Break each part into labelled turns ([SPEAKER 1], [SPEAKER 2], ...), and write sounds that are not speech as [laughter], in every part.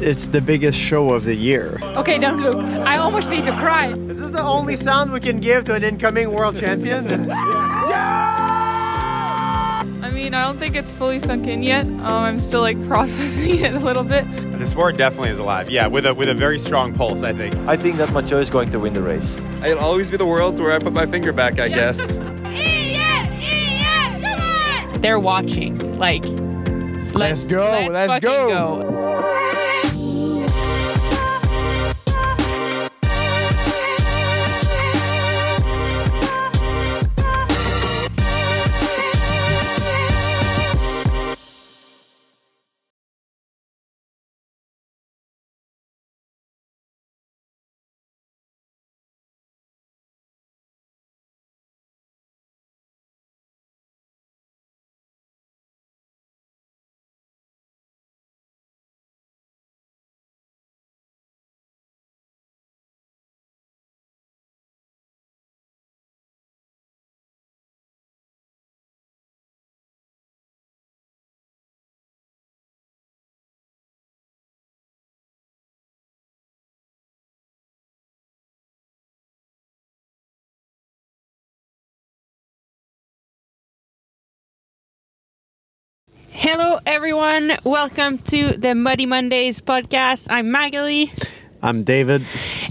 [SPEAKER 1] It's the biggest show of the year.
[SPEAKER 2] Okay, don't look. I almost need to cry.
[SPEAKER 1] Is this the only sound we can give to an incoming world champion? [laughs] yeah!
[SPEAKER 3] I mean, I don't think it's fully sunk in yet. Um, I'm still like [laughs] processing it a little bit.
[SPEAKER 4] The sport definitely is alive. Yeah, with a with a very strong pulse, I think.
[SPEAKER 5] I think that Mathieu is going to win the race.
[SPEAKER 6] It'll always be the worlds where I put my finger back, I guess. [laughs]
[SPEAKER 2] They're watching. Like, let's,
[SPEAKER 1] go, let's
[SPEAKER 2] fucking
[SPEAKER 1] go.
[SPEAKER 2] Hello, everyone. Welcome to the Muddy Mondays podcast. I'm Maghalie,
[SPEAKER 1] I'm David.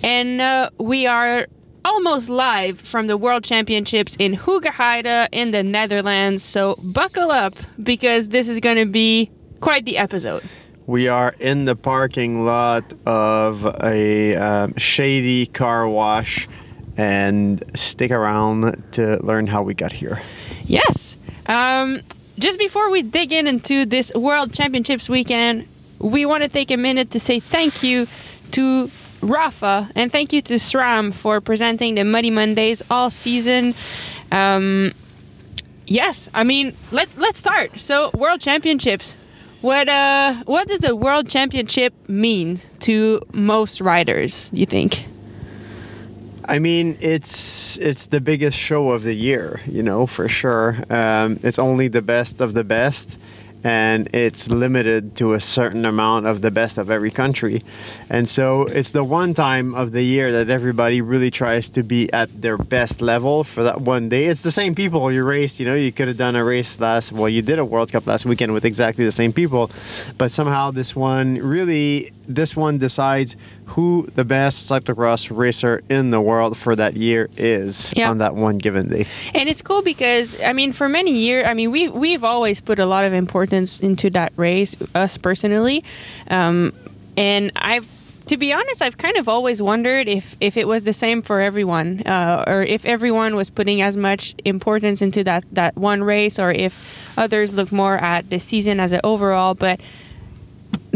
[SPEAKER 2] and uh, we are almost live from the World Championships in Hoogerheide in the Netherlands. So buckle up because this is going to be quite the episode.
[SPEAKER 1] We are in the parking lot of a um, shady car wash and stick around to learn how we got here.
[SPEAKER 2] Yes. Um, just before we dig in into this World Championships weekend, we want to take a minute to say thank you to Rapha and thank you to SRAM for presenting the Muddy Mondays all season. Um, yes, I mean let's let's start. So World Championships. What uh what does the World Championship mean to most riders? You think?
[SPEAKER 1] I mean, it's it's the biggest show of the year, you know, for sure. Um, it's only the best of the best, and it's limited to a certain amount of the best of every country. And so it's the one time of the year that everybody really tries to be at their best level for that one day. It's the same people you raced, you know, you could have done a race last, well, you did a World Cup last weekend with exactly the same people, but somehow this one really, this one decides who the best cyclocross racer in the world for that year is
[SPEAKER 2] Yeah.
[SPEAKER 1] on that one given day.
[SPEAKER 2] And it's cool because I mean, for many years, I mean, we we've always put a lot of importance into that race, us personally, um, and I've. To be honest, I've kind of always wondered if, if it was the same for everyone, uh, or if everyone was putting as much importance into that, that one race, or if others look more at the season as an overall. But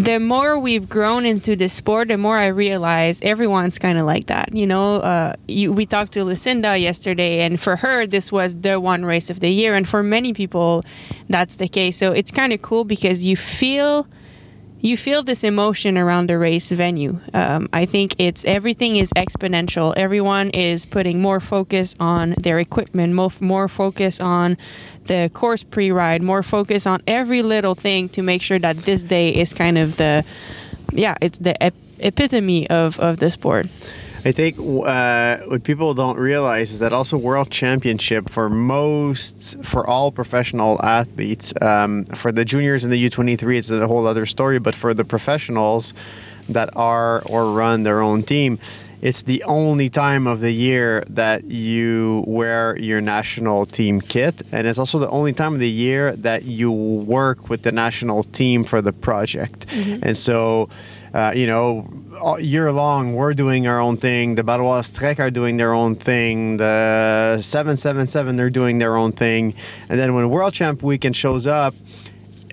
[SPEAKER 2] the more we've grown into this sport, the more I realize everyone's kind of like that. You know, uh, you, we talked to Lucinda yesterday, and for her, this was the one race of the year, and for many people, that's the case. So it's kind of cool because you feel you feel this emotion around the race venue. Um, I think it's everything is exponential. Everyone is putting more focus on their equipment, more, more focus on the course pre-ride, more focus on every little thing to make sure that this day is kind of the, yeah, it's the ep- epitome of of the sport.
[SPEAKER 1] I think uh, what people don't realize is that also World Championship for most, for all professional athletes, um, for the juniors and the U23, it's a whole other story. But for the professionals that are or run their own team, it's the only time of the year that you wear your national team kit, and it's also the only time of the year that you work with the national team for the project. And so, uh, you know, all year long we're doing our own thing. The Baloise Trek are doing their own thing. The 777 they're doing their own thing, and then when World Champ Weekend shows up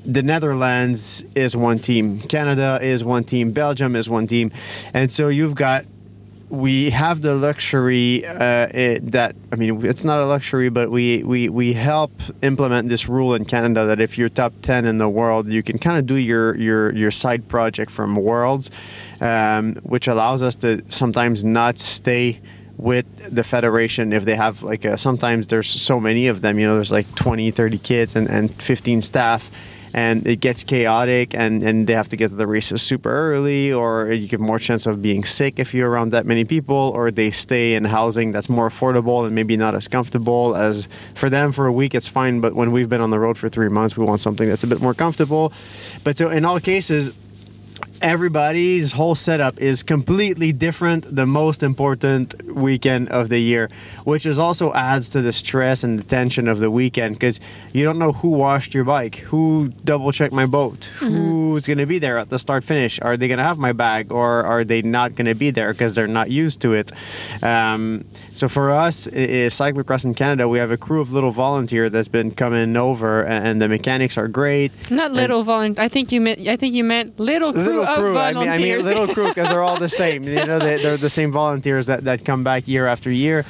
[SPEAKER 1] the Netherlands is one team, Canada is one team, Belgium is one team, and so you've got. We have the luxury uh, it, that I mean, it's not a luxury, but we, we we help implement this rule in Canada that if you're top ten in the world, you can kind of do your your your side project from Worlds, um, which allows us to sometimes not stay with the federation if they have like a, sometimes there's so many of them you know there's like 20 30 kids and, and 15 staff and it gets chaotic, and and they have to get to the races super early, or you get more chance of being sick if you're around that many people, or they stay in housing that's more affordable and maybe not as comfortable as for them for a week. It's fine, but when we've been on the road for three months, we want something that's a bit more comfortable. But so in all cases everybody's whole setup is completely different the most important weekend of the year which is also adds to the stress and the tension of the weekend because you don't know who washed your bike who double checked my boat who's going to be there at the start finish are they going to have my bag or are they not going to be there because they're not used to it um, so for us cyclocross in canada we have a crew of little volunteer that's been coming over and, and the mechanics are great
[SPEAKER 2] Not little volunteer. I think you meant. I think you meant little crew
[SPEAKER 1] little crew. I mean, I mean little crew because they're all the same. You know, they, they're the same volunteers that, that come back year after year.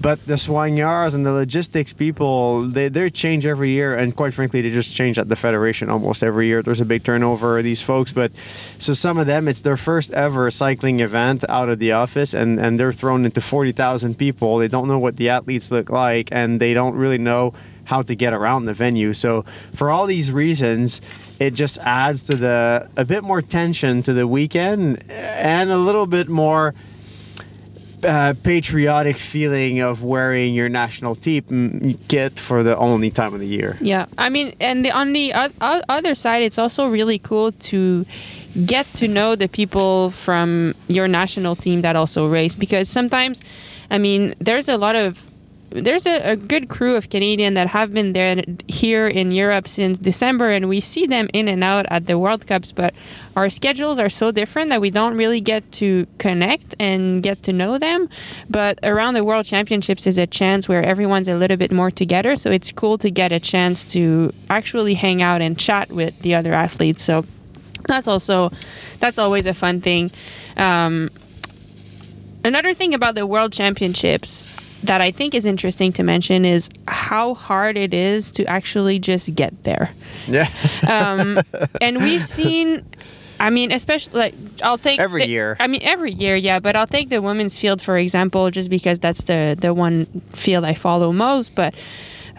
[SPEAKER 1] But the soigneurs and the logistics people, they they change every year, and quite frankly, they just change at the federation almost every year. There's a big turnover of these folks, but so some of them, it's their first ever cycling event out of the office, and and they're thrown into forty thousand people. They don't know what the athletes look like, and they don't really know how to get around the venue. So for all these reasons, it just adds to the a bit more tension to the weekend and a little bit more uh, patriotic feeling of wearing your national team kit for the only time of the year.
[SPEAKER 2] Yeah, I mean, and the, on the other side, it's also really cool to get to know the people from your national team that also race because sometimes, I mean, there's a lot of there's a, a good crew of Canadian that have been there here in Europe since December, and we see them in and out at the World Cups. But our schedules are so different that we don't really get to connect and get to know them. But around the World Championships is a chance where everyone's a little bit more together. So it's cool to get a chance to actually hang out and chat with the other athletes. So that's also that's always a fun thing. Um, another thing about the World Championships that I think is interesting to mention is how hard it is to actually just get there.
[SPEAKER 1] Yeah.
[SPEAKER 2] Um, [laughs] and we've seen, I mean, especially like I'll take
[SPEAKER 1] Every
[SPEAKER 2] the-
[SPEAKER 1] year.
[SPEAKER 2] I mean, every year, yeah. But I'll take the women's field for example, just because that's the the one field I follow most. But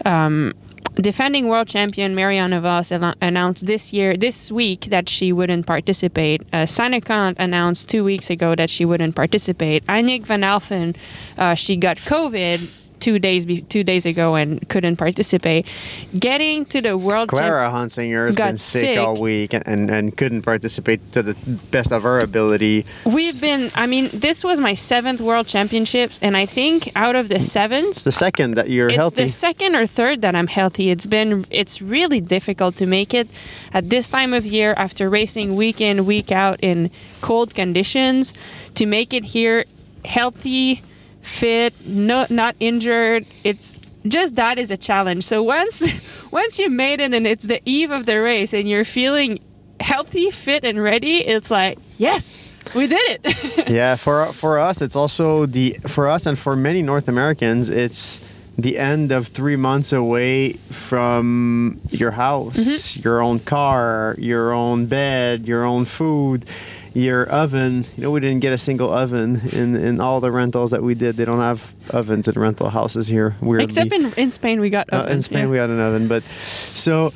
[SPEAKER 2] um, defending world champion Marianne Vos announced this year, this week, that she wouldn't participate. Uh, Sanne announced two weeks ago that she wouldn't participate. Annemiek van Alphen, uh, she got COVID two days be- two days ago and couldn't participate. Getting to the world champ-
[SPEAKER 1] Clara Honsinger has
[SPEAKER 2] got
[SPEAKER 1] been sick,
[SPEAKER 2] sick.
[SPEAKER 1] all week and, and, and couldn't participate to the best of her ability.
[SPEAKER 2] We've been, I mean, this was my seventh World Championships, and I think out of the seventh,
[SPEAKER 1] It's the second that you're
[SPEAKER 2] it's
[SPEAKER 1] healthy.
[SPEAKER 2] It's the second or third that I'm healthy. It's been, it's really difficult to make it at this time of year after racing week in, week out in cold conditions. To make it here healthy, fit, no, not injured, it's just that is a challenge. So once, [laughs] once you made it and it's the eve of the race and you're feeling healthy, fit, and ready, it's like, yes, we did it. [laughs]
[SPEAKER 1] yeah, for for us, it's also the for us and for many North Americans, it's the end of three months away from your house,
[SPEAKER 2] Mm-hmm.
[SPEAKER 1] your own car, your own bed, your own food, your oven. You know, we didn't get a single oven in in all the rentals that we did. They don't have ovens in rental houses here. Weirdly.
[SPEAKER 2] Except in, in Spain, we got
[SPEAKER 1] Uh, in Spain,
[SPEAKER 2] yeah.
[SPEAKER 1] we had an oven, but so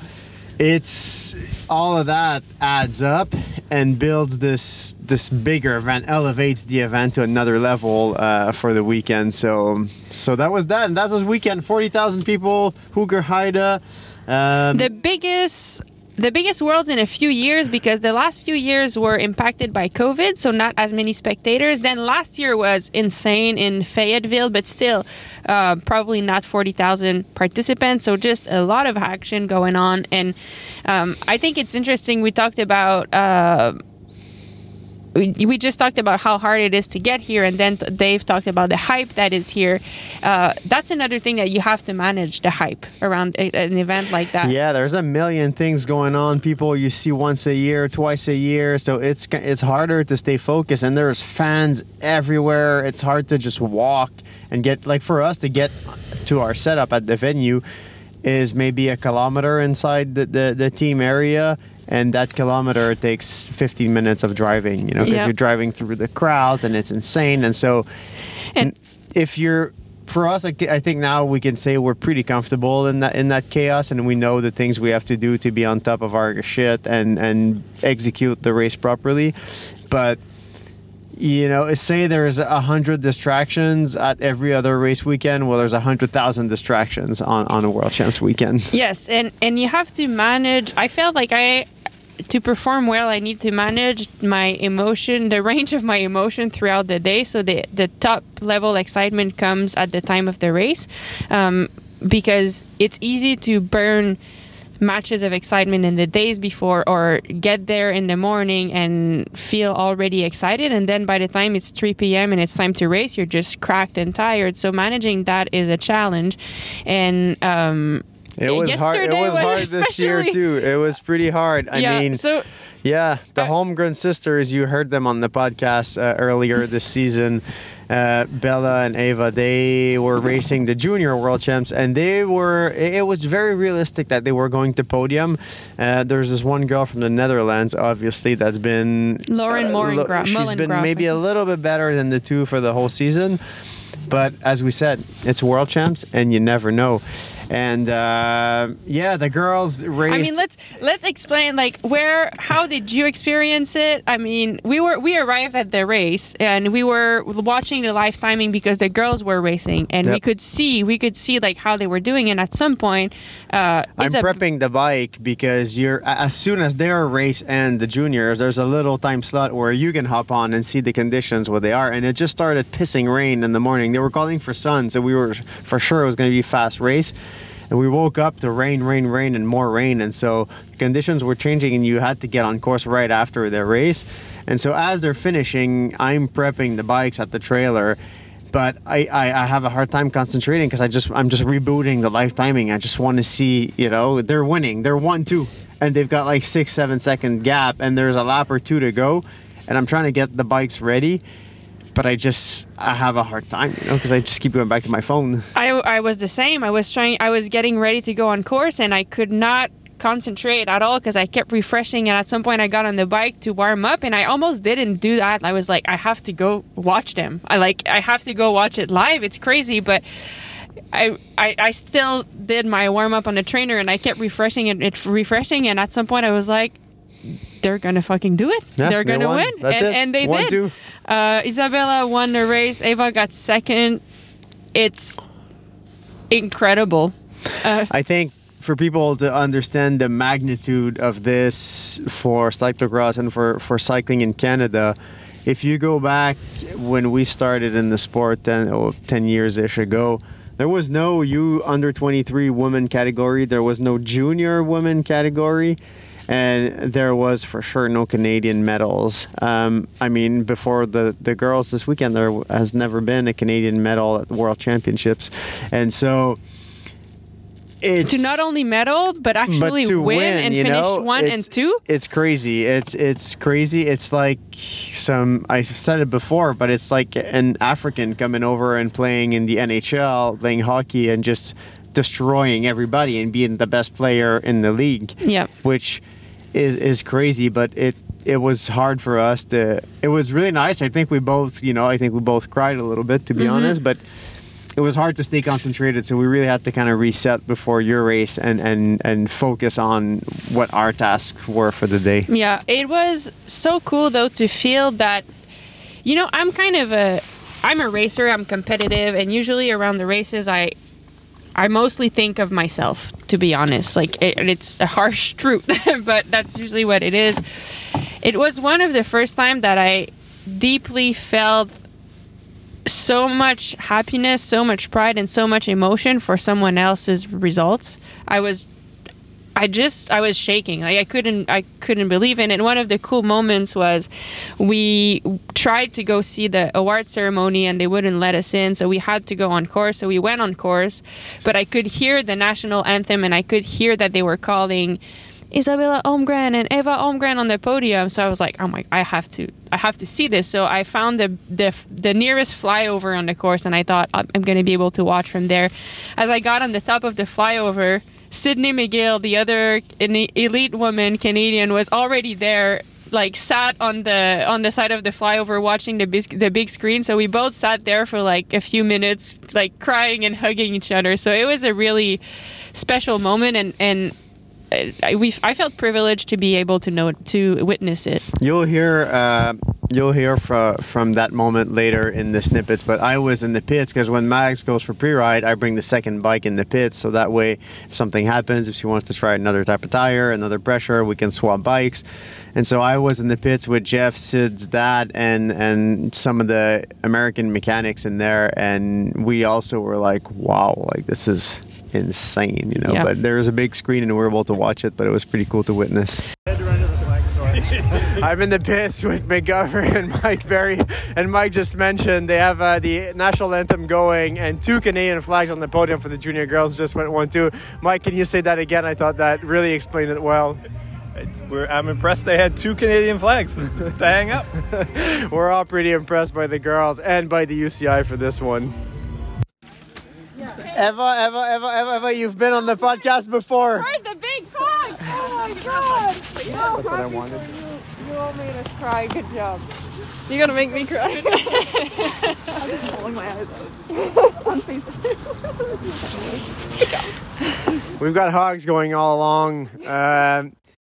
[SPEAKER 1] it's all of that adds up and builds this this bigger event, elevates the event to another level uh, for the weekend. So so that was that, and that's this weekend. Forty thousand people, Hoogerheide. Um,
[SPEAKER 2] the biggest the biggest worlds in a few years because the last few years were impacted by COVID, so not as many spectators. Then last year was insane in Fayetteville, but still uh, probably not 40,000 participants. So just a lot of action going on. And um, I think it's interesting. We talked about. Uh, we, just talked about how hard it is to get here, and then Dave talked about the hype that is here. Uh, that's another thing that you have to manage the hype around a, an event like that.
[SPEAKER 1] Yeah, there's a million things going on. People you see once a year, twice a year, so it's it's harder to stay focused. And there's fans everywhere. It's hard to just walk and get like for us to get to our setup at the venue is maybe a kilometer inside the the, the team area. And that kilometer takes 15 minutes of driving, you know, because
[SPEAKER 2] Yeah.
[SPEAKER 1] you're driving through the crowds and it's insane. And so,
[SPEAKER 2] And-
[SPEAKER 1] if you're for us, I, I think now we can say we're pretty comfortable in that in that chaos, and we know the things we have to do to be on top of our shit and and execute the race properly. But you know, say there's a hundred distractions at every other race weekend. Well, there's a hundred thousand distractions on on a World Champs weekend.
[SPEAKER 2] Yes, and and you have to manage. I felt like I to perform well, I need to manage my emotion, the range of my emotion throughout the day. So the the top level excitement comes at the time of the race, um, because it's easy to burn matches of excitement in the days before or get there in the morning and feel already excited. And then by the time it's 3 p.m and it's time to race you're just cracked and tired. So managing that is a challenge. And um
[SPEAKER 1] It was hard. It was hard this year too. It was pretty hard. I
[SPEAKER 2] yeah,
[SPEAKER 1] mean,
[SPEAKER 2] so
[SPEAKER 1] yeah, the
[SPEAKER 2] I-
[SPEAKER 1] Holmgren sisters. You heard them on the podcast uh, earlier this season. Uh, Bella and Ava, they were racing the junior world champs, and they were. It was very realistic that they were going to podium. Uh, there's this one girl from the Netherlands, obviously, that's been
[SPEAKER 2] Lauren
[SPEAKER 1] uh,
[SPEAKER 2] Morengra-
[SPEAKER 1] She's been maybe a little bit better than the two for the whole season. But as we said, it's world champs, and you never know. And uh, yeah, the girls raced.
[SPEAKER 2] I mean, let's let's explain like where how did you experience it? I mean, we were we arrived at the race and we were watching the live timing because the girls were racing and we could see we could see like how they were doing and at some point uh
[SPEAKER 1] I'm prepping the bike because you're as soon as their race and the juniors, there's a little time slot where you can hop on and see the conditions what they are. And it just started pissing rain in the morning. They were calling for sun, so we were for sure it was going to be a fast race. And we woke up to rain, rain, rain, and more rain. And so the conditions were changing, and you had to get on course right after their race. And so as they're finishing, I'm prepping the bikes at the trailer but I, I, I have a hard time concentrating because I just I'm just rebooting the live timing. I just want to see you know they're winning, they're one two, and they've got like six seven second gap, and there's a lap or two to go, and I'm trying to get the bikes ready, but I just I have a hard time, you know, because I just keep going back to my phone.
[SPEAKER 2] I, I was the same. I was trying. I was getting ready to go on course, and I could not concentrate at all because I kept refreshing. And at some point, I got on the bike to warm up, and I almost didn't do that. I was like, I have to go watch them. I like, I have to go watch it live. It's crazy, but. I, I, I still did my warm up on the trainer and I kept refreshing and it refreshing and at some point I was like they're gonna fucking do it.
[SPEAKER 1] Yeah,
[SPEAKER 2] they're gonna
[SPEAKER 1] won.
[SPEAKER 2] win. And, and they
[SPEAKER 1] One,
[SPEAKER 2] did. uh, Isabella won the race. Ava got second. It's incredible. Uh,
[SPEAKER 1] I think for people to understand the magnitude of this for cyclocross and for, for cycling in Canada, if you go back when we started in the sport 10, oh, 10 years ish ago, there was no U under 23 women category, there was no junior women category. And there was for sure no Canadian medals. Um, I mean, before the, the girls this weekend, there has never been a Canadian medal at the World Championships. And so it's
[SPEAKER 2] to not only medal but actually
[SPEAKER 1] but
[SPEAKER 2] win,
[SPEAKER 1] win,
[SPEAKER 2] and finish
[SPEAKER 1] know,
[SPEAKER 2] one and two.
[SPEAKER 1] It's crazy. It's it's crazy. It's like some I've said it before, but it's like an African coming over and playing in the NHL, playing hockey, and just destroying everybody and being the best player in the league.
[SPEAKER 2] Yep.
[SPEAKER 1] Which is is crazy, but it it was hard for us to. It was really nice. I think we both, you know, I think we both cried a little bit, to be
[SPEAKER 2] Mm-hmm.
[SPEAKER 1] honest, but it was hard to stay concentrated so we really had to kind of reset before your race and and and focus on what our tasks were for the day
[SPEAKER 2] Yeah, it was so cool though to feel that. You know, I'm kind of a, I'm a racer. I'm competitive, and usually around the races, I, I mostly think of myself. To be honest, like it, it's a harsh [laughs] truth, but that's usually what it is. It was one of the first time that I deeply felt so much happiness, so much pride, and so much emotion for someone else's results. I was I just I was shaking. Like I couldn't I couldn't believe it. And one of the cool moments was we tried to go see the award ceremony and they wouldn't let us in, so we had to go on course. So we went on course, but I could hear the national anthem and I could hear that they were calling Isabella Holmgren and Eva Holmgren on the podium. So I was like, oh my, I have to, I have to see this. So I found the the, the nearest flyover on the course, and I thought I'm, I'm going to be able to watch from there. As I got on the top of the flyover, Sidney McGill, the other elite woman Canadian, was already there like sat on the on the side of the flyover watching the big, the big screen. So we both sat there for like a few minutes, like crying and hugging each other. So it was a really special moment, and and uh, I, we I felt privileged to be able to know to witness it.
[SPEAKER 1] You'll hear uh, you'll hear from from that moment later in the snippets. But I was in the pits because when Mags goes for pre-ride, I bring the second bike in the pits, so that way if something happens, if she wants to try another type of tire, another pressure, we can swap bikes. And so I was in the pits with Jeff, Sid's dad, and and some of the American mechanics in there, and we also were like, wow, like this is insane, you know.
[SPEAKER 2] Yeah.
[SPEAKER 1] But there was a big screen and we were able to watch it, but it was pretty cool to witness. [laughs] [laughs] I'm in the pits with McGovern [laughs] and Mike Berry, and Mike just mentioned they have uh, the national anthem going and two Canadian flags on the podium for the junior girls. Just went one two. Mike, can you say that again? I thought that really explained it well.
[SPEAKER 7] It's, we're, I'm impressed they had two Canadian flags [laughs] to hang up.
[SPEAKER 1] We're all pretty impressed by the girls and by the UCI for this one. Eva, Eva, Eva, Eva, Eva, you've been on the podcast before.
[SPEAKER 3] Where's the big frog? Oh my god!
[SPEAKER 1] That's what I wanted.
[SPEAKER 3] You all made us cry. Good job. You're gonna make me cry. [laughs] I'm just pulling my eyes out. On Facebook.
[SPEAKER 1] We've got hogs going all along. Um,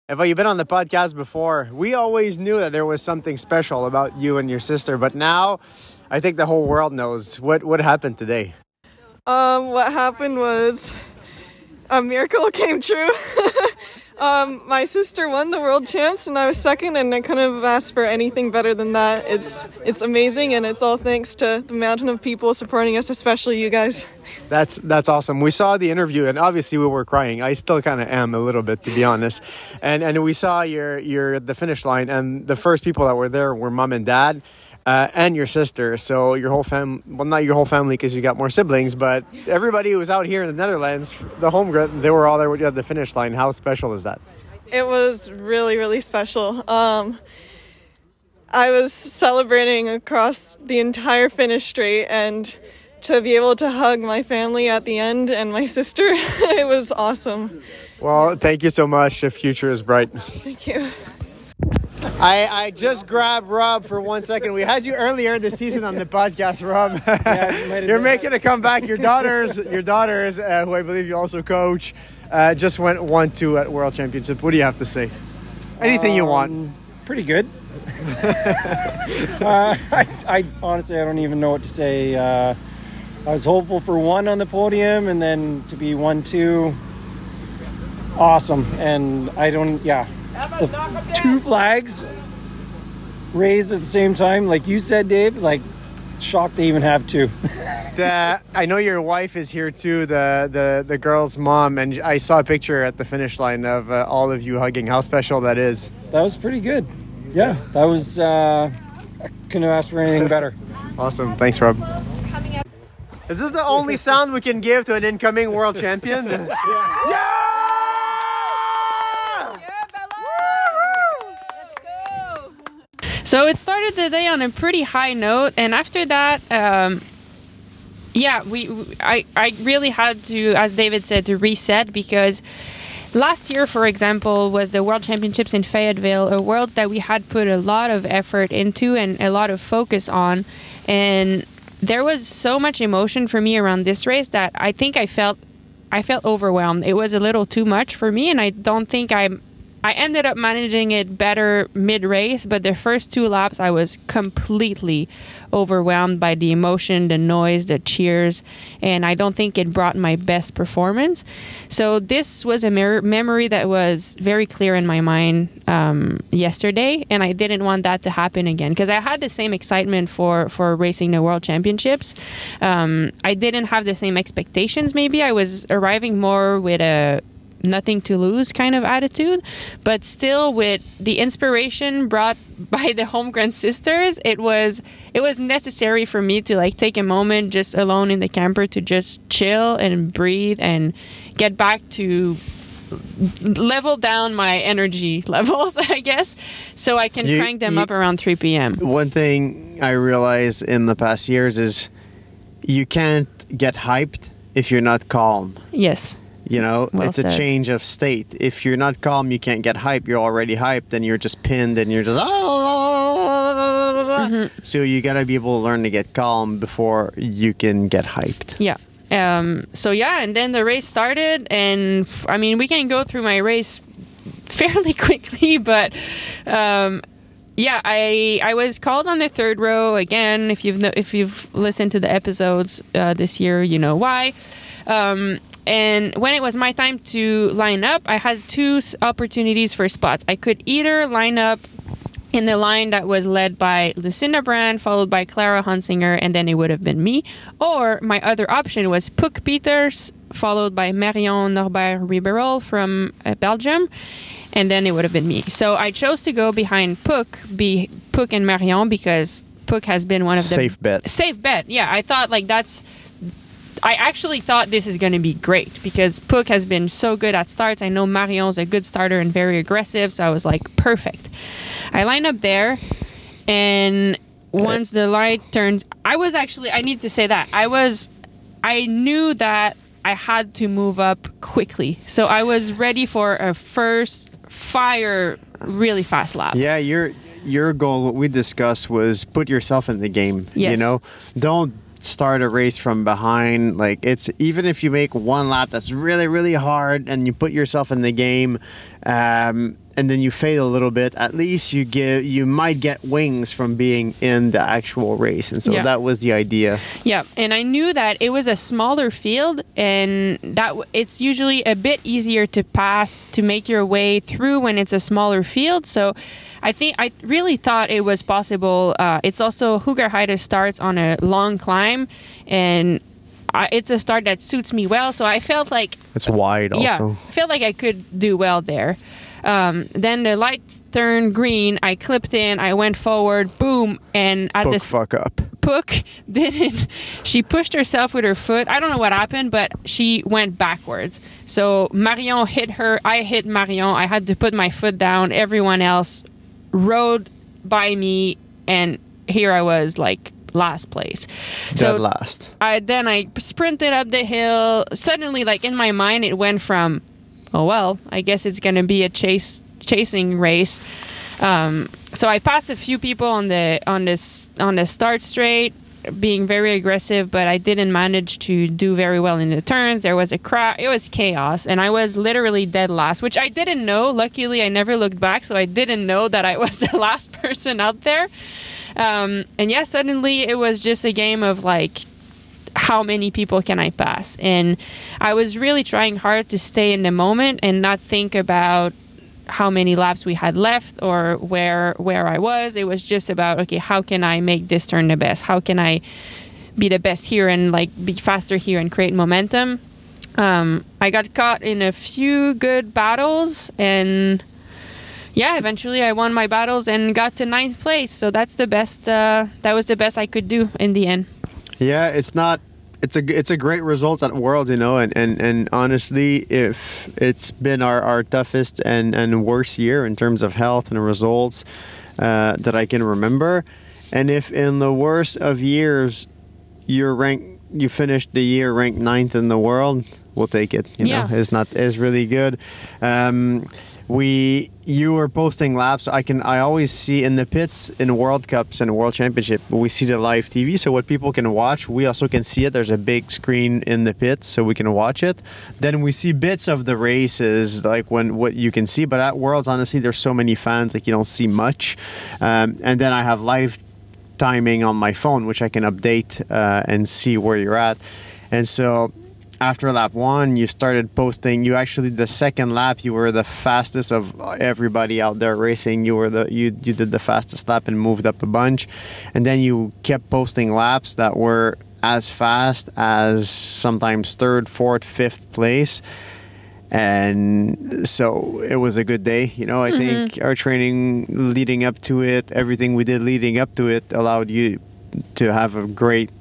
[SPEAKER 1] Eva, you've been on the podcast before. We always knew that there was something special about you and your sister, but now I think the whole world knows. What what happened today?
[SPEAKER 3] Um, what happened was a miracle [laughs] came true. Um, my sister won the world champs and I was second and I couldn't have asked for anything better than that. It's it's amazing and it's all thanks to the mountain of people supporting us, especially you guys.
[SPEAKER 1] That's that's awesome. We saw the interview, and obviously we were crying. I still kind of am a little bit, to be honest. And and we saw your your the finish line, and the first people that were there were mom and dad. Uh, and your sister, so your whole fam well, not your whole family because you got more siblings, but everybody who was out here in the Netherlands, the Holmgren, they were all there with you at the finish line. How special is that?
[SPEAKER 3] It was really, really special. Um, I was celebrating across the entire finish straight, and to be able to hug my family at the end and my sister, [laughs] it was awesome.
[SPEAKER 1] Well, thank you so much. The future is bright.
[SPEAKER 3] Thank you.
[SPEAKER 1] I, I just grabbed Rob for one second. We had you earlier this season on the podcast, Rob. [laughs] You're making a comeback. Your daughters, your daughters, uh, who I believe you also coach, uh, just went one two at World Championship. What do you have to say? Anything you want.
[SPEAKER 8] pretty good. [laughs] uh, I, I honestly I don't even know what to say. Uh, I was hopeful for one on the podium, and then to be one two. Awesome, and I don't. Yeah, the two flags raised at the same time, like you said, Dave. Like shocked they even have two. [laughs]
[SPEAKER 1] The, I know your wife is here too, the, the, the girl's mom, and I saw a picture at the finish line of uh, all of you hugging. How special that is.
[SPEAKER 8] that was pretty good. Yeah, that was. Uh, I couldn't have asked for anything better. [laughs]
[SPEAKER 1] Awesome. Thanks, Rob. Is this the only sound we can give to an incoming world champion? [laughs] yeah!
[SPEAKER 2] So it started the day on a pretty high note, and after that, um, yeah, we I I really had to, as David said, to reset because last year, for example, was the World Championships in Fayetteville, a worlds that we had put a lot of effort into and a lot of focus on, and there was so much emotion for me around this race that I think I felt I felt overwhelmed. It was a little too much for me, and I don't think I I ended up managing it better mid race, but the first two laps I was completely overwhelmed by the emotion, the noise, the cheers, and I don't think it brought my best performance. So this was a mer- memory that was very clear in my mind um, yesterday, and I didn't want that to happen again because I had the same excitement for for racing the World Championships. Um, I didn't have the same expectations. Maybe I was arriving more with a nothing to lose kind of attitude but still with the inspiration brought [laughs] by the Holmgren sisters it was it was necessary for me to like take a moment just alone in the camper to just chill and breathe and get back to level down my energy [laughs] levels i guess so i can
[SPEAKER 1] You-
[SPEAKER 2] crank them
[SPEAKER 1] you-
[SPEAKER 2] up around 3 p.m
[SPEAKER 1] One thing I realized in the past years is you can't get hyped if you're not calm.
[SPEAKER 2] yes
[SPEAKER 1] You know,
[SPEAKER 2] Well
[SPEAKER 1] it's a change of state. If you're not calm, you can't get hype. You're already hyped, then you're just pinned and you're just.
[SPEAKER 2] Mm-hmm.
[SPEAKER 1] So you gotta be able to learn to get calm before you can get hyped.
[SPEAKER 2] Yeah. Um, so yeah, and then the race started, and I mean, we can go through my race [laughs] fairly quickly, [laughs] but um, yeah, I I was called on the third row again. If you've no, if you've listened to the episodes uh, this year, you know why. Um, and when it was my time to line up, I had two opportunities for spots. I could either line up in the line that was led by Lucinda Brand, followed by Clara Honsinger, and then it would have been me. Or my other option was Puck Pieterse, followed by Marion Norbert Riberolle from uh, Belgium, and then it would have been me. So I chose to go behind Puck, be Puck and Marion because Puck has been one of the
[SPEAKER 1] Safe bet.
[SPEAKER 2] Safe bet. Yeah, I thought like that's I actually thought this is going to be great because Puck has been so good at starts. I know Marion's a good starter and very aggressive, so I was like, perfect. I line up there, and once the light turned, I was actually, I need to say that, I was, I knew that I had to move up quickly. So I was ready for a first fire, really fast lap.
[SPEAKER 1] Yeah, your your goal, what we discussed was put yourself in the game.
[SPEAKER 2] yes.
[SPEAKER 1] You know, don't start a race from behind. Like it's even if you make one lap that's really really hard and you put yourself in the game, um, and then you fail a little bit. At least you give you might get wings from being in the actual race, and so
[SPEAKER 2] Yeah.
[SPEAKER 1] that was the idea.
[SPEAKER 2] Yeah, and I knew that it was a smaller field, and that it's usually a bit easier to pass to make your way through when it's a smaller field. So, I think I really thought it was possible. Uh, it's also Hoogerheide starts on a long climb, and I, it's a start that suits me well. So I felt like
[SPEAKER 1] It's wide also.
[SPEAKER 2] yeah, I felt like I could do well there. Um, then the light turned green. I clipped in. I went forward. Boom! And at
[SPEAKER 1] Book
[SPEAKER 2] this
[SPEAKER 1] fuck up.
[SPEAKER 2] Puck [laughs] didn't. She pushed herself with her foot. I don't know what happened, but she went backwards. So Marion hit her. I hit Marion. I had to put my foot down. Everyone else rode by me, and here I was, like last place.
[SPEAKER 1] Dead last.
[SPEAKER 2] I then I sprinted up the hill. Suddenly, like in my mind, it went from, oh well, I guess it's gonna be a chase chasing race. Um, so I passed a few people on the on this on the start straight, being very aggressive, but I didn't manage to do very well in the turns. There was a crash. It was chaos, and I was literally dead last, which I didn't know. Luckily, I never looked back, so I didn't know that I [laughs] was the last person out there. Um, and yeah, suddenly it was just a game of like how many people can I pass? And I was really trying hard to stay in the moment and not think about how many laps we had left or where where I was. It was just about okay, how can I make this turn the best? How can I be the best here and like be faster here and create momentum? Um, I got caught in a few good battles and yeah, eventually I won my battles and got to ninth place. So that's the best. Uh, that was the best I could do in the end.
[SPEAKER 1] Yeah, it's not. It's a it's a great result at Worlds, you know, and, and, and honestly, if it's been our, our toughest and, and worst year in terms of health and results uh, that I can remember, and if in the worst of years you're ranked, you finished the year ranked ninth in the world, we'll take it. You
[SPEAKER 2] Yeah.
[SPEAKER 1] know, it's not it's really good. Um, we you were posting laps. I can i always see in the pits in world cups and world championship we see the live tv so what people can watch we also can see it. There's a big screen in the pits so we can watch it. Then we see bits of the races like when what you can see. But at worlds honestly there's so many fans like you don't see much. Um, and then i have live timing on my phone which i can update uh, and see where you're at. And so after lap one, you started posting. You actually the second lap, you were the fastest of everybody out there racing. You were the you you did the fastest lap and moved up a bunch, and then you kept posting laps that were as fast as sometimes third, fourth, fifth place. And so it was a good day. You know, I mm-hmm. think our training leading up to it, everything we did leading up to it, allowed you to have a great,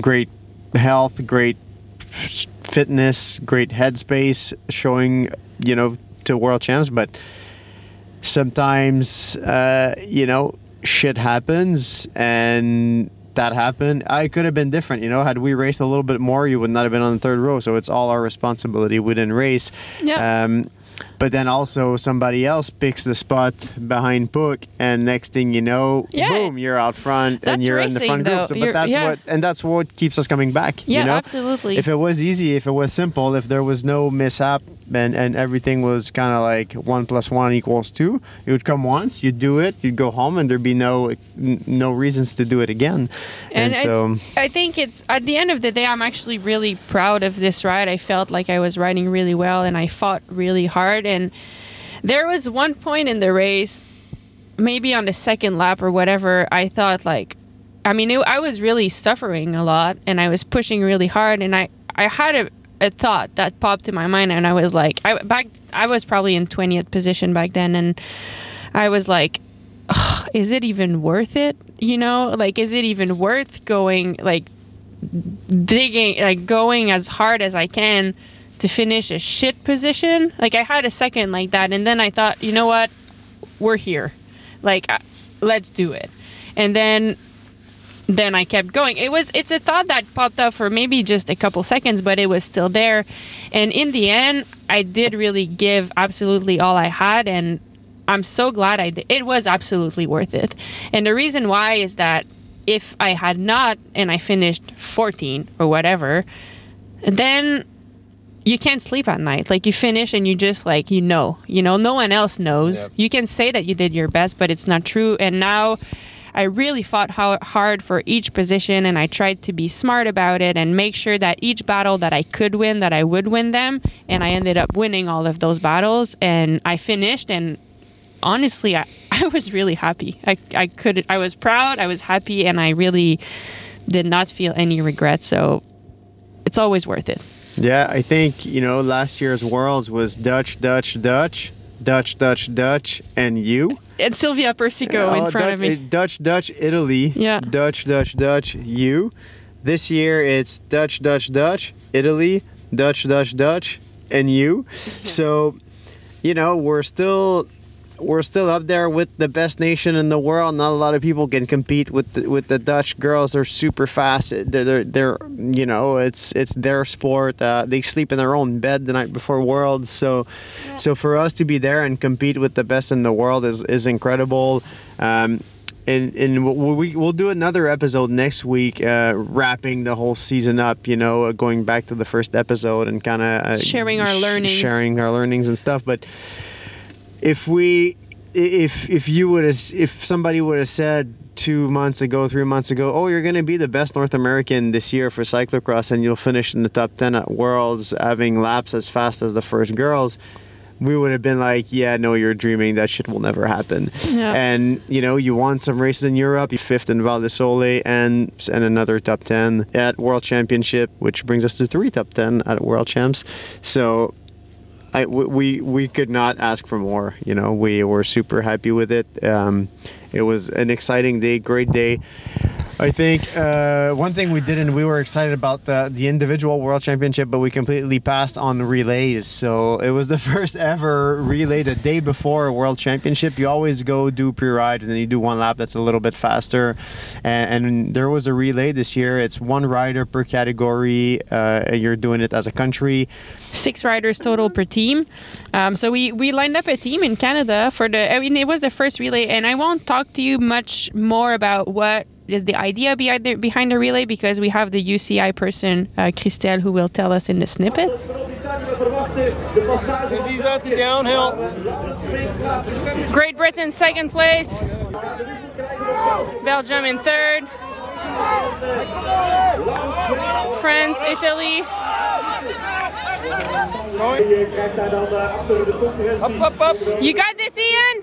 [SPEAKER 1] great health, great fitness, great headspace, showing you know to world champs. But sometimes uh, you know shit happens, and that happened, I could have been different. You know, had we raced a little bit more, you would not have been on the third row. So it's all our responsibility. We didn't race.
[SPEAKER 2] Yeah.
[SPEAKER 1] Um, but then also somebody else picks the spot behind Puck, and next thing you know,
[SPEAKER 2] Yeah.
[SPEAKER 1] boom, you're out front and you're in the
[SPEAKER 2] racing,
[SPEAKER 1] front group. So, but
[SPEAKER 2] You're-
[SPEAKER 1] that's
[SPEAKER 2] yeah.
[SPEAKER 1] what, and that's what keeps us coming back.
[SPEAKER 2] Yeah,
[SPEAKER 1] you know?
[SPEAKER 2] absolutely.
[SPEAKER 1] If it was easy, if it was simple, if there was no mishap and, and everything was kind of like one plus one equals two, you would come once, you'd do it, you'd go home, and there'd be no no reasons to do it again.
[SPEAKER 2] and
[SPEAKER 1] so,
[SPEAKER 2] I think it's at the end of the day, I'm actually really proud of this ride. I felt like I was riding really well, and I fought really hard. And there was one point in the race, maybe on the second lap or whatever, I thought like, I mean, it, I was really suffering a lot, and I was pushing really hard, and I I had a, a thought that popped in my mind, and I was like, I back I was probably in 20th position back then, and I was like, is it even worth it? You know, like, is it even worth going, like, digging, like, going as hard as I can to finish a shit position? Like, I had a second like that, and then I thought, you know what? We're here. Like, uh, let's do it. And then then I kept going. It was it's a thought that popped up for maybe just a couple seconds, but it was still there. And in the end, I did really give absolutely all I had and I'm so glad I did. It was absolutely worth it. And the reason why is that if I had not and I finished 14 or whatever, then you can't sleep at night. Like you finish and you just like you know, you know, no one else knows. You can say that you did your best, but it's not true. And now I really fought ho- hard for each position and I tried to be smart about it and make sure that each battle that I could win that I would win them and I ended up winning all of those battles and I finished and honestly I, [laughs] I was really happy. I, I could I was proud, I was happy and I really did not feel any regret. So it's always worth it.
[SPEAKER 1] Yeah, I think you know last year's Worlds was Dutch, Dutch, Dutch, Dutch, Dutch, Dutch, and you.
[SPEAKER 2] And Silvia Persico
[SPEAKER 1] Oh,
[SPEAKER 2] in front
[SPEAKER 1] Dutch,
[SPEAKER 2] of me.
[SPEAKER 1] uh, Dutch, Dutch, Italy.
[SPEAKER 2] Yeah.
[SPEAKER 1] Dutch, Dutch, Dutch, you. This year it's Dutch, Dutch, Dutch, Italy, Dutch, Dutch, Dutch, and you. So, you know, we're still we're still up there with the best nation in the world. Not a lot of people can compete with the, with the Dutch girls. They're super fast. They're, they're, they're you know it's it's their sport. Uh, they sleep in their own bed the night before Worlds. So so for us to be there and compete with the best in the world is is incredible. Um, and and we'll, we we'll do another episode next week, uh, wrapping the whole season up. You know, uh, going back to the first episode and kind of uh,
[SPEAKER 2] Sharing our learnings.
[SPEAKER 1] sharing our learnings and stuff. But if we if if you would have if somebody would have said two months ago three months ago oh you're going to be the best north american this year for cyclocross and you'll finish in the top 10 at worlds having laps as fast as the first girls we would have been like yeah no you're dreaming. That shit will never happen.
[SPEAKER 2] Yeah.
[SPEAKER 1] and you know you won some races in europe you fifth in val di sole and and another top 10 at world championship which brings us to three top 10 at world champs. So I, we we could not ask for more. You know, we were super happy with it. Um, it was an exciting day, great day. I think uh, one thing we didn't, we were excited about the, the individual world championship, but we completely passed on relays. So it was the [laughs] first ever relay the day before a world championship. You always go do pre ride and then you do one lap that's a little bit faster. And, and there was a relay this year. It's one rider per category. Uh, you're doing it as a country.
[SPEAKER 2] six riders total per team. Um, so we we lined up a team in Canada for the. I mean, it was the first relay, and I won't talk to you much more about what is the idea behind the, behind the relay because we have the UCI person, uh, Christelle, who will tell us in the snippet.
[SPEAKER 8] He's out the downhill.
[SPEAKER 2] Great Britain second place. Belgium in third. France, Italy.
[SPEAKER 8] Up, up, up.
[SPEAKER 2] You got this, Ian?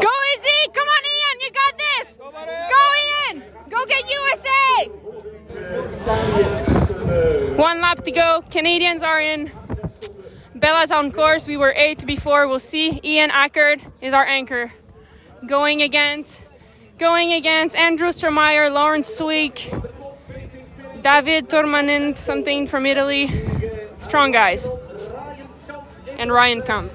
[SPEAKER 2] Go easy! Come on, Ian! You got this! Go, Ian! Go get USA! One lap to go. Canadians are in. Bella's on course. We were eighth before. We'll see. Ian Ackert is our anchor. Going against, going against Andrew Strohmeyer, Laurens Sweeck, David Turmanen, something from Italy. Strong guys. And Ryan Kamp.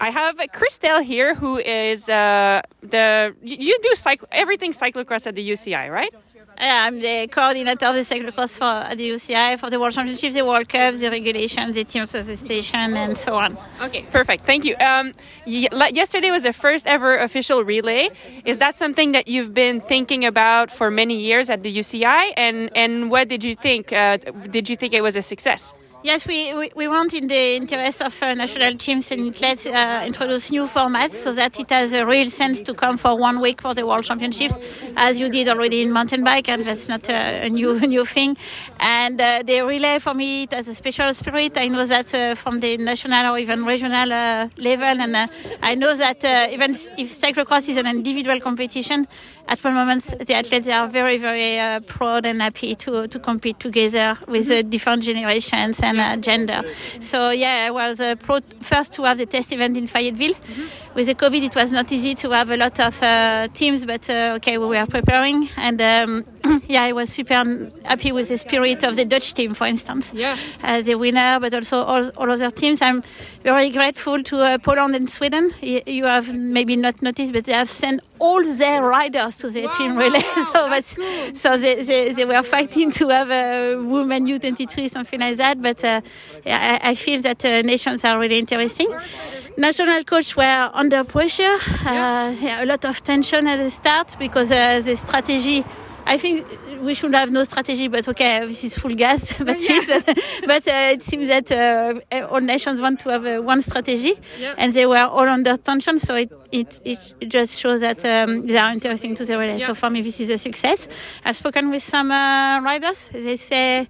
[SPEAKER 2] I have Christelle here, who is uh, the you do everything cyclocross at the UCI, right?
[SPEAKER 9] Yeah, I'm the coordinator of the cyclocross for at the UCI for the World Championships, the World Cup, the regulations, the team association, and so on.
[SPEAKER 2] Okay, perfect. Thank you. Um, y- yesterday was the first ever official relay. Is that something that you've been thinking about for many years at the UCI? And and what did you think? Uh, did you think it was a success?
[SPEAKER 9] Yes, we, we, we want, in the interest of uh, national teams and athletes, uh, introduce new formats so that it has a real sense to come for one week for the World Championships, as you did already in mountain bike, and that's not a, a new [laughs] new thing. And uh, the relay for me it has a special spirit. I know that uh, from the national or even regional uh, level, and uh, I know that even if cyclocross is an individual competition, at one moment the athletes are very very proud and happy to to compete together with different generations and uh, gender. So yeah, I was uh, pro- first to have the test event in Fayetteville. Mm-hmm. With the COVID, it was not easy to have a lot of uh, teams, but uh, okay, we were preparing, and um, [clears throat] yeah, I was super happy with the spirit of the Dutch team, for instance,
[SPEAKER 2] yeah,
[SPEAKER 9] as the winner, but also all, all other teams. I'm very grateful to uh, Poland and Sweden. You have maybe not noticed, but they have sent all their riders to their
[SPEAKER 2] wow,
[SPEAKER 9] team relay. [laughs]
[SPEAKER 2] Wow,
[SPEAKER 9] so, but, cool. so they, they, they, were fighting to have a women U23, something like that. But uh, I, I, feel that uh, nations are really interesting. National coach were under pressure. Uh, yeah, a lot of tension at the start because uh, the strategy I think we should have no strategy, but okay, this is full gas. [laughs] That's yeah. [laughs] but uh, it seems that uh, all nations want to have uh, one strategy, yeah. and they were all under tension. So it it, it just shows that um, they are interesting to the relay. Yeah. So for me, this is a success. I've spoken with some uh, riders. They say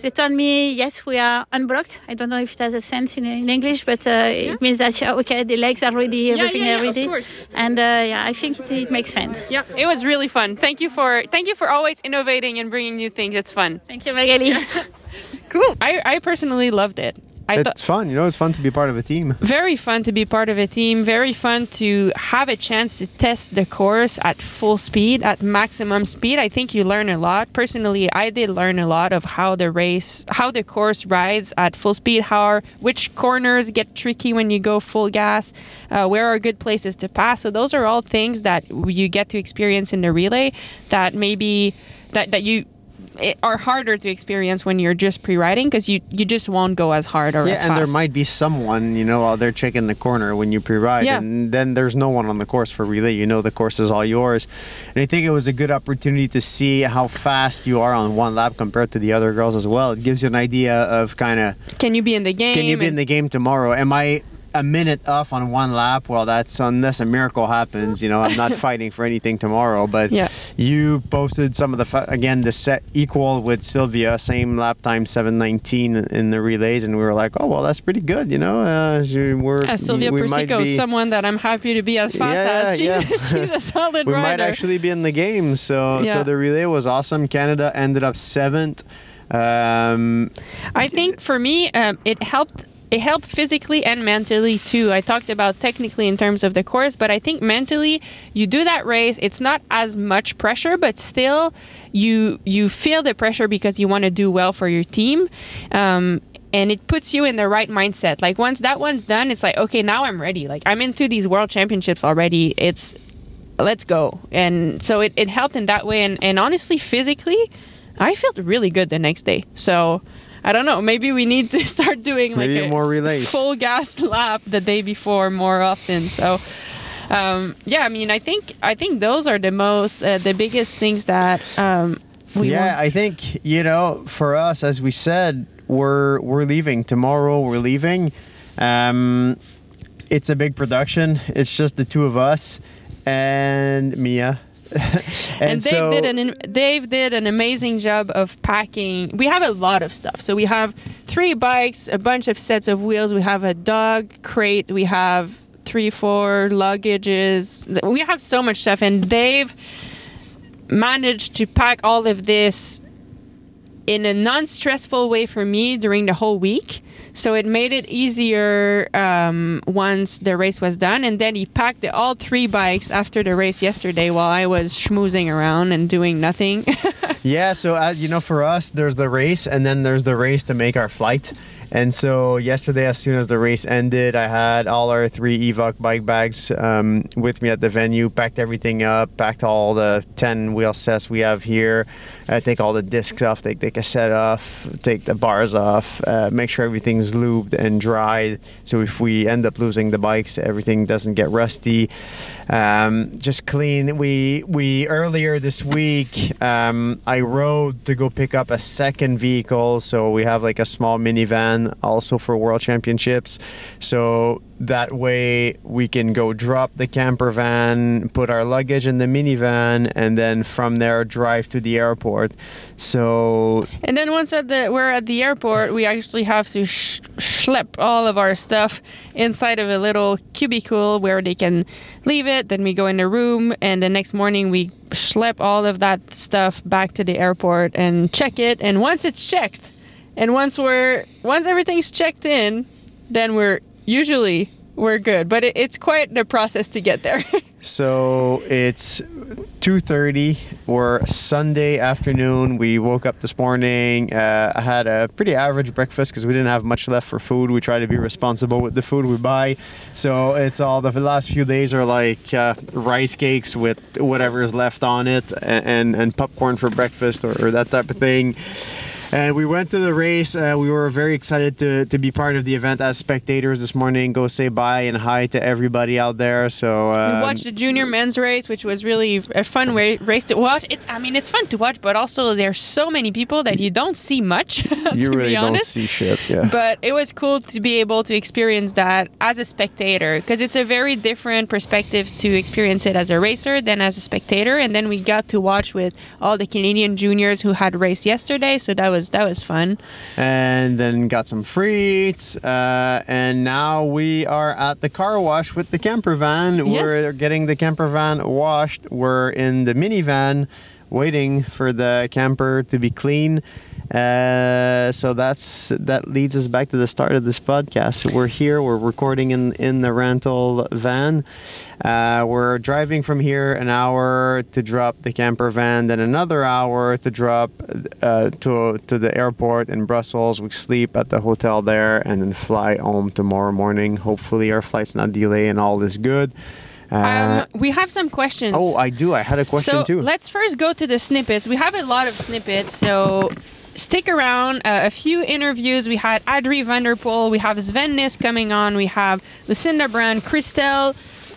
[SPEAKER 9] they told me yes, we are unblocked. I don't know if it has a sense in, in English, but uh, it means that okay, the legs are ready, everything
[SPEAKER 2] yeah,
[SPEAKER 9] yeah, ready, and uh, yeah, I think it, it makes sense.
[SPEAKER 2] Yeah, it was really fun. Thank you for thank you for always innovating and bringing new things. It's fun.
[SPEAKER 9] Thank you, Maghalie. [laughs] [laughs]
[SPEAKER 2] cool. I, I personally loved it.
[SPEAKER 1] I it's fun, you know. It's fun to be part of a team. [laughs]
[SPEAKER 2] Very fun to be part of a team. Very fun to have a chance to test the course at full speed, at maximum speed. I think you learn a lot. Personally, I did learn a lot of how the race, how the course rides at full speed, how are, which corners get tricky when you go full gas, uh, where are good places to pass. So those are all things that you get to experience in the relay that maybe that that you it, are harder to experience when you're just pre-riding because you you just won't go as hard or
[SPEAKER 1] yeah,
[SPEAKER 2] as
[SPEAKER 1] and
[SPEAKER 2] fast.
[SPEAKER 1] there might be someone you know out there checking the corner when you pre-ride, yeah. and then there's no one on the course for relay. You know the course is all yours, and I think it was a good opportunity to see how fast you are on one lap compared to the other girls as well. It gives you an idea of kind of
[SPEAKER 2] can you be in the game?
[SPEAKER 1] Can you be in the game tomorrow? Am I a minute off on one lap, well, that's unless a miracle happens. You know, I'm not [laughs] fighting for anything tomorrow. But
[SPEAKER 2] yeah.
[SPEAKER 1] you posted some of the fa- again the set equal with Silvia, same lap time 7:19 in the relays, and we were like, oh well, that's pretty good. You know, uh, we're
[SPEAKER 2] yeah, Silvia we Persico is someone that I'm happy to be as fast
[SPEAKER 1] yeah,
[SPEAKER 2] as. She's,
[SPEAKER 1] yeah. [laughs]
[SPEAKER 2] she's a solid [laughs]
[SPEAKER 1] we
[SPEAKER 2] rider.
[SPEAKER 1] might actually be in the game. So yeah. so the relay was awesome. Canada ended up seventh. Um,
[SPEAKER 2] I think for me, um, it helped it helped physically and mentally too. I talked about technically in terms of the course, but I think mentally you do that race, it's not as much pressure, but still you you feel the pressure because you want to do well for your team. Um, and it puts you in the right mindset. Like once that one's done, it's like, okay, now I'm ready. Like I'm into these world championships already. It's let's go. And so it, it helped in that way and, and honestly physically I felt really good the next day. So I don't know. Maybe we need to [laughs] start doing like
[SPEAKER 1] maybe
[SPEAKER 2] a
[SPEAKER 1] more relays.
[SPEAKER 2] full gas [laughs] lap the day before more often. So. Um, yeah, I mean, I think I think those are the most uh, the biggest things that um, we.
[SPEAKER 1] Yeah,
[SPEAKER 2] want.
[SPEAKER 1] I think you know, for us, as we said, we're we're leaving tomorrow. We're leaving. Um, it's a big production. It's just the two of us and Mia [laughs]
[SPEAKER 2] and, and, Dave so, did an Dave did an amazing job of packing. We have a lot of stuff. So we have three bikes, a bunch of sets of wheels. We have a dog crate. We have three, four luggages. We have so much stuff, and Dave managed to pack all of this in a non-stressful way for me during the whole week. So it made it easier um, once the race was done. And then he packed the, all three bikes after the race yesterday while I was schmoozing around and doing nothing. [laughs]
[SPEAKER 1] yeah. So, uh, you know, for us, there's the race and then there's the race to make our flight. And so yesterday, as soon as the race ended, I had all our three Evoc bike bags um, with me at the venue, packed everything up, packed all the 10 wheel sets we have here, uh, take all the discs off, take the cassette off, take the bars off, uh, make sure everything's lubed and dried. So if we end up losing the bikes, everything doesn't get rusty. Um, just clean. We we earlier this week, um, I rode to go pick up a second vehicle. So we have like a small minivan also for World Championships. So that way we can go drop the camper van, put our luggage in the minivan, and then from there drive to the airport. So
[SPEAKER 2] And then once at the we're at the airport, we actually have to sh- schlep all of our stuff inside of a little cubicle where they can leave it. Then we go in the room, and the next morning we schlep all of that stuff back to the airport and check it. And once it's checked, and once we're once everything's checked in, then we're usually we're good. But it, it's quite the process to get there. [laughs]
[SPEAKER 1] So it's 2:30. We're Sunday afternoon. We woke up this morning. Uh, I had a pretty average breakfast because we didn't have much left for food. We try to be responsible with the food we buy. So it's all the last few days are like uh, rice cakes with whatever is left on it, and and, and popcorn for breakfast or, or that type of thing. And we went to the race. Uh, we were very excited to, to be part of the event as spectators this morning. Go say bye and hi to everybody out there. So
[SPEAKER 2] we
[SPEAKER 1] um,
[SPEAKER 2] watched the junior men's race, which was really a fun wa- race to watch. It's, I mean, it's fun to watch, but also there's so many people that you don't see much. [laughs]
[SPEAKER 1] you
[SPEAKER 2] to
[SPEAKER 1] really
[SPEAKER 2] be
[SPEAKER 1] don't see shit. Yeah.
[SPEAKER 2] But it was cool to be able to experience that as a spectator because it's a very different perspective to experience it as a racer than as a spectator. And then we got to watch with all the Canadian juniors who had raced yesterday, so that was that was fun.
[SPEAKER 1] and then got some frites. Uh, and now we are at the car wash with the camper van.
[SPEAKER 2] Yes.
[SPEAKER 1] We're getting the camper van washed. We're in the minivan waiting for the camper to be clean. Uh, so that's that leads us back to the start of this podcast. We're here. We're recording in in the rental van. Uh, we're driving from here an hour to drop the camper van, then another hour to drop uh, to to the airport in Brussels. We sleep at the hotel there, and then fly home tomorrow morning. Hopefully, our flight's not delayed and all is good. Uh,
[SPEAKER 2] Um, we have some questions.
[SPEAKER 1] oh, I do. I had a question
[SPEAKER 2] so
[SPEAKER 1] too.
[SPEAKER 2] let's first go to the snippets. We have a lot of snippets, so stick around. Uh, a few interviews. We had Adrie van der Poel. We have Sven Nys coming on. We have Lucinda Brand, Christelle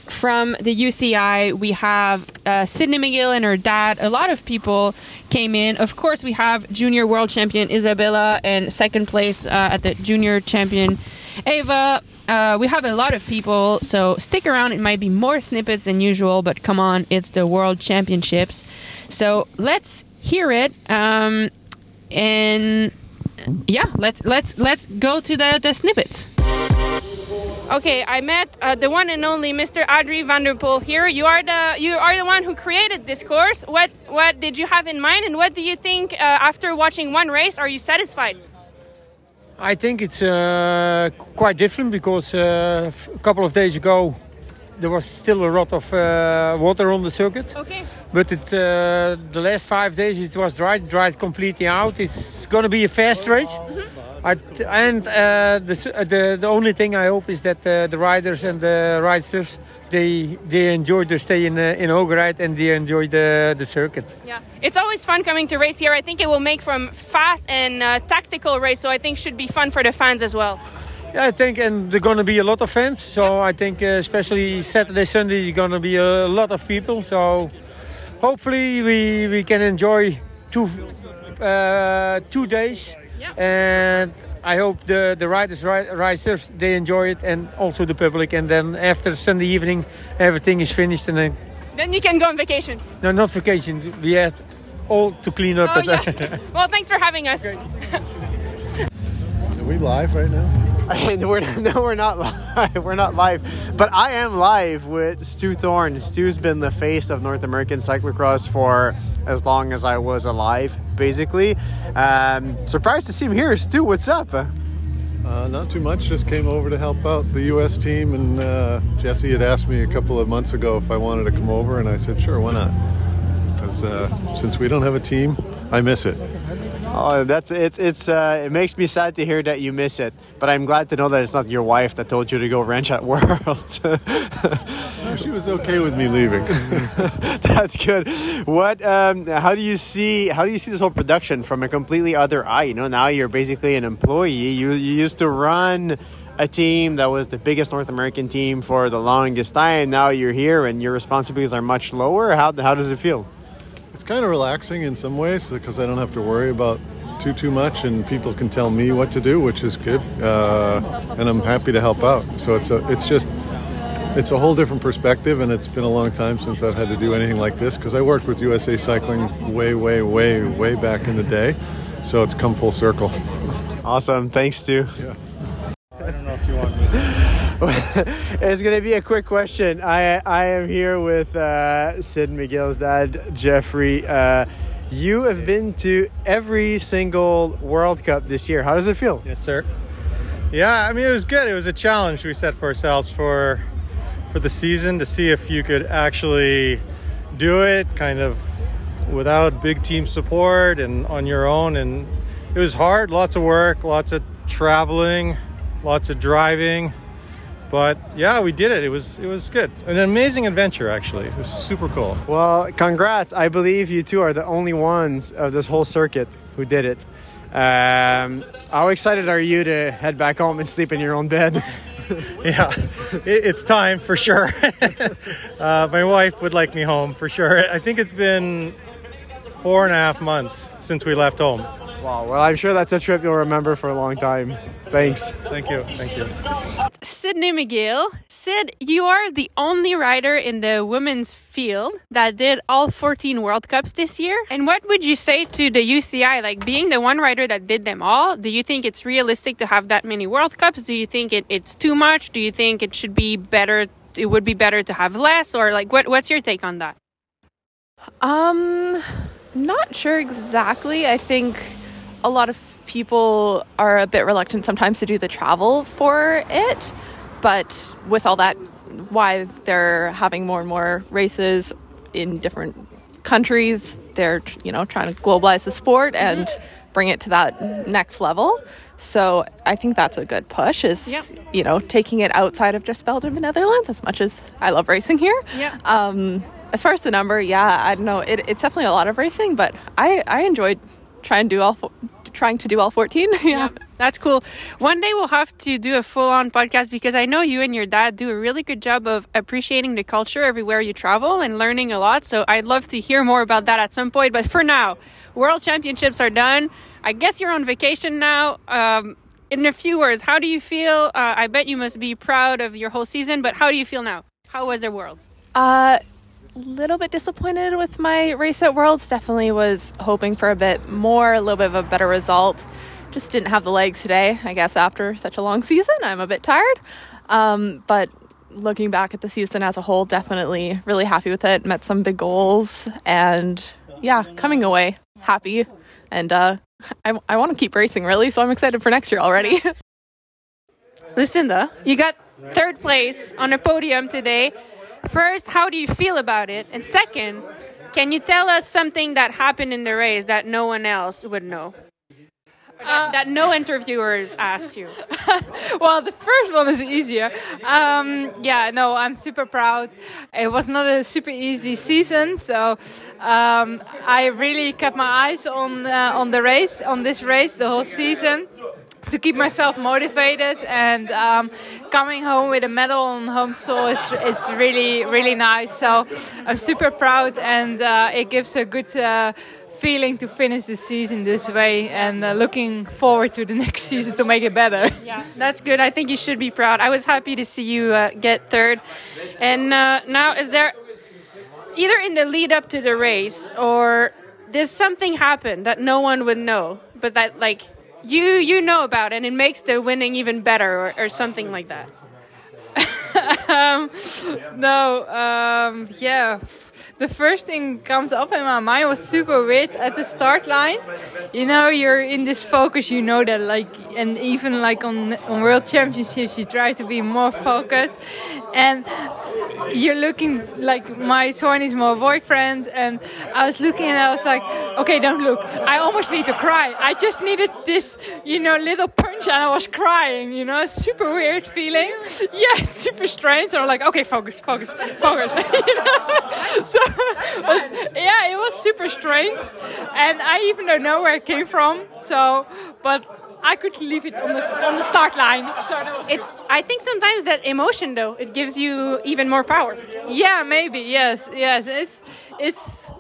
[SPEAKER 2] from the UCI. We have uh, Sidney McGill and her dad. A lot of people came in. Of course, we have junior world champion Isabella and second place uh, at the junior champion Ava. Uh, we have a lot of people, so stick around. It might be more snippets than usual, but come on, it's the World Championships. So let's hear it. Um, and yeah, let's let's let's go to the, the snippets. Okay, I met uh, the one and only Mr. Adrie van der Poel here. You are the you are the one who created this course. What what did you have in mind, and what do you think uh, after watching one race? Are you satisfied?
[SPEAKER 10] I think it's uh, quite different because uh, f- a couple of days ago there was still a lot of uh, water on the circuit.
[SPEAKER 2] Okay.
[SPEAKER 10] But it, uh, the last five days it was dried, dried completely out. It's going to be a fast race. I t- and uh, the, uh, the the only thing I hope is that uh, the riders and the riders they they enjoy their stay in uh, in Hoogerheide and they enjoy the the circuit.
[SPEAKER 2] Yeah, it's always fun coming to race here. I think it will make from fast and uh, tactical race, so I think should be fun for the fans as well.
[SPEAKER 10] Yeah, I think, and there are going to be a lot of fans. So I think, uh, especially Saturday, Sunday, you're going to be a lot of people. So hopefully, we we can enjoy two uh, two days, and I hope the the riders, riders, they enjoy it, and also the public. And then after Sunday evening, everything is finished, and then
[SPEAKER 2] Then you can go on vacation.
[SPEAKER 10] no, not vacation. We have all to clean up.
[SPEAKER 2] Oh yeah. [laughs] well, thanks for having us. [laughs]
[SPEAKER 11] Are we live right now? [laughs]
[SPEAKER 1] And we're no, we're not [laughs] live. We're not live, but I am live with Stu Thorne. Stu's been the face of North American cyclocross for as long as I was alive, basically. Um, surprised to see him here, Stu. What's up?
[SPEAKER 11] Uh, not too much. Just came over to help out the U.S. team, and uh, Jesse had asked me a couple of months ago if I wanted to come over, and I said, sure, why not? Because uh, since we don't have a team, I miss it.
[SPEAKER 1] Oh, that's it's it's uh, it makes me sad to hear that you miss it, but I'm glad to know that it's not your wife that told you to go wrench at [laughs] Worlds.
[SPEAKER 11] she was okay with me leaving. [laughs]
[SPEAKER 1] that's good. What? Um, how do you see? How do you see this whole production from a completely other eye? You know, now you're basically an employee. You you used to run a team that was the biggest North American team for the longest time. Now you're here, and your responsibilities are much lower. How how does it feel?
[SPEAKER 11] It's kind of relaxing in some ways because I don't have to worry about too too much, and people can tell me what to do, which is good. Uh, and I'm happy to help out. So it's a it's just it's a whole different perspective, and it's been a long time since I've had to do anything like this because I worked with USA Cycling way way way way back in the day. So it's come full circle.
[SPEAKER 1] Awesome. Thanks, Stu.
[SPEAKER 11] Yeah.
[SPEAKER 7] I don't know if you want me. [laughs]
[SPEAKER 1] it's going to be a quick question. I I am here with uh, Sid McGill's dad, Jeffrey. Uh, you have been to every single World Cup this year. How does it feel?
[SPEAKER 7] Yes, sir. Yeah, I mean it was good. It was a challenge we set for ourselves for for the season to see if you could actually do it, kind of without big team support and on your own. And it was hard. Lots of work, lots of traveling, lots of driving but yeah, we did it. It was it was good. An amazing adventure, actually. It was super cool.
[SPEAKER 1] Well, congrats! I believe you two are the only ones of this whole circuit who did it. Um, how excited are you to head back home and sleep in your own bed? [laughs]
[SPEAKER 7] yeah, it, it's time for sure. [laughs] uh, my wife would like me home for sure. I think it's been four and a half months since we left home.
[SPEAKER 1] Wow. Well, I'm sure that's a trip you'll remember for a long time. Thanks.
[SPEAKER 7] Thank you. Thank you.
[SPEAKER 2] Sidney McGill. Sid, you are the only rider in the women's field that did all 14 World Cups this year. And what would you say to the UCI? Like being the one rider that did them all, do you think it's realistic to have that many World Cups? Do you think it, it's too much? Do you think it should be better? It would be better to have less? Or like, what, what's your take on that?
[SPEAKER 12] Um, not sure exactly. I think a lot of people are a bit reluctant sometimes to do the travel for it, but with all that, why they're having more and more races in different countries, they're you know trying to globalize the sport and bring it to that next level. So I think that's a good push. Is
[SPEAKER 2] Yep.
[SPEAKER 12] you know taking it outside of just Belgium and Netherlands. As much as I love racing here,
[SPEAKER 2] Yeah.
[SPEAKER 12] um, as far as the number, yeah, I don't know. It, it's definitely a lot of racing, but I I enjoyed trying to do all fo- trying to do all fourteen. [laughs] yeah.
[SPEAKER 2] That's cool. One day we'll have to do a full on podcast because I know you and your dad do a really good job of appreciating the culture everywhere you travel and learning a lot. So I'd love to hear more about that at some point. But for now, World Championships are done. I guess you're on vacation now. Um, in a few words, how do you feel? Uh, I bet you must be proud of your whole season, but how do you feel now? How was the World?
[SPEAKER 12] Uh, little bit disappointed with my race at Worlds. Definitely was hoping for a bit more, a little bit of a better result. Just didn't have the legs today. I guess after such a long [laughs] season, I'm a bit tired. Um, but looking back at the season as a whole, definitely really happy with it. Met some big goals, and yeah, coming away happy. And uh, [laughs] I, I want to keep racing really, so I'm excited for next year already. [laughs]
[SPEAKER 2] Lucinda, you got third place on a podium today. First, how do you feel about it? And second, can you tell us something that happened in the race that no one else would know? That, that no interviewers asked you. [laughs]
[SPEAKER 13] well, the first one is easier. Um, yeah, no, I'm super proud. It was not a super easy season, so um, I really kept my eyes on uh, on the race, on this race, the whole season. To keep myself motivated and um, coming home with a medal on home soil, it's, it's really, really nice. So I'm super proud, and uh, it gives a good uh, feeling to finish the season this way and uh, looking forward to the [laughs] next season to make it better.
[SPEAKER 2] Yeah, that's good. I think you should be proud. I was happy to see you uh, get third. And uh, now, is there either in the lead up to the race or does something happen that no one would know, but that like you you know about and it makes the winning even better or, or something like that? [laughs]
[SPEAKER 13] um, no, um, yeah. The first thing comes up in my mind was super weird at the start line. You know, you're in this focus. You know that, like, and even like on on World Championships, you try to be more focused. And you're looking like my son is my boyfriend, and I was looking and I was like, okay, don't look. I almost need to cry. I just needed this, you know, little punch, and I was crying. You know, super weird feeling. [laughs] Yeah, super strange. So I'm like, okay, focus, focus, focus. [laughs] you know? So was, yeah, it was super strange, and I even don't know where it came from. So, but I could leave it on the on the start line. So
[SPEAKER 2] It's. I think sometimes that emotion, though, it gives you even more power.
[SPEAKER 13] yeah, maybe yes, yes. It's it's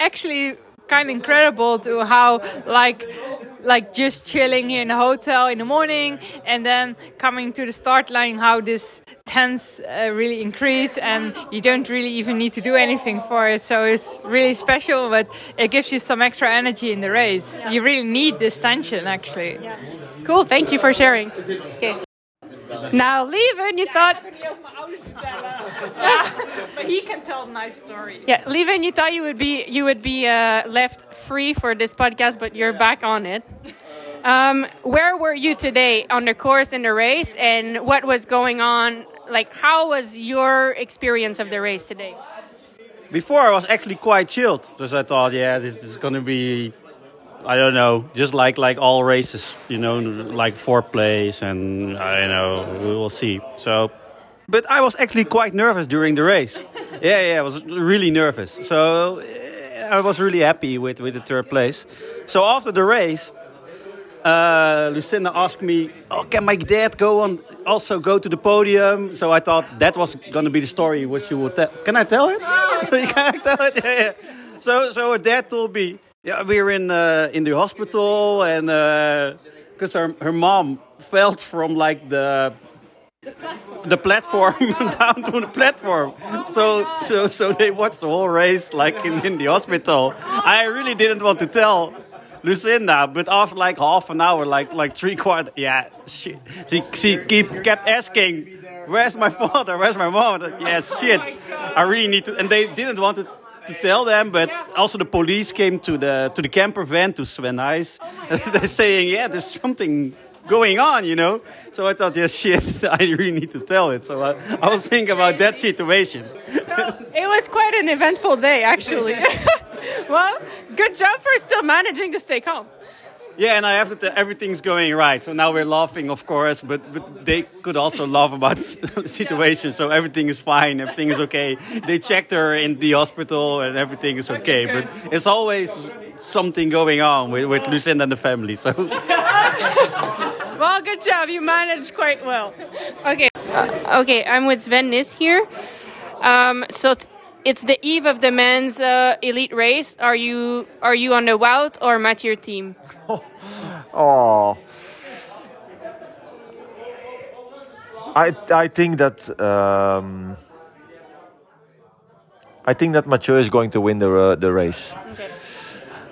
[SPEAKER 13] actually kind of incredible to how like like just chilling here in the hotel in the morning and then coming to the start line how this tense uh, really increase and you don't really even need to do anything for it so it's really special but it gives you some extra energy in the race you really need this tension actually yeah.
[SPEAKER 2] Cool. Thank you for sharing. Okay. Now, Leven, you thought. [laughs]
[SPEAKER 13] but he can tell a nice story
[SPEAKER 2] Yeah, Leven, you thought you would be you would be uh, left free for this podcast, but you're back on it. Um, where were you today on the course in the race, and what was going on? Like, how was your experience of the race today?
[SPEAKER 14] Before I was actually quite chilled, because I thought, yeah, this is gonna be, I don't know, just like like all races, you know, like fourth place, and I don't know, we will see. So, but I was actually quite nervous during the race. yeah, yeah, I was really nervous. So I was really happy with with the third place. So after the race. Uh, Lucinda asked me, "Oh, can my dad go on also go to the podium?" So I thought that was gonna be the story which you would tell. Can I tell it? [laughs] can I tell it? Yeah, yeah. So, so her dad told me, "Yeah, we're in uh, in the hospital, and because her her mom fell from like the." The platform [laughs] down to the platform, so so so they watched the whole race like in, in the hospital. I really didn't want to tell Lucinda, but after like half an hour, like like three quarter, yeah, she she, she keep, kept asking, "Where's my father? Where's my mom?" Like, yeah, shit, I really need to. And they didn't want to, to tell them, but also the police came to the to the camper van to Sven Nys. Oh [laughs] They're saying, "Yeah, there's something." Going on, you know. So I thought, yes, shit, [laughs] I really need to tell it. So I, I was thinking about that situation.
[SPEAKER 2] It was quite an eventful day, actually. [laughs] well, good job for still managing to stay calm.
[SPEAKER 14] Yeah, and I have to everything's going right. So now we're laughing, of course, but, but they could also laugh about the [laughs] situation. So everything is fine, everything is okay. They checked her in the hospital, and everything is okay. But it's always something going on with, with Lucinda and the family. So [laughs]
[SPEAKER 2] Well, good job. You managed quite well. Okay. Uh, okay, I'm with Sven Nys here. Um, so it's the eve of the men's uh, elite race. Are you are you on the Wout or Mathieu team? [laughs]
[SPEAKER 5] Oh. I I think that um, I think that Mathieu is going to win the uh, the race.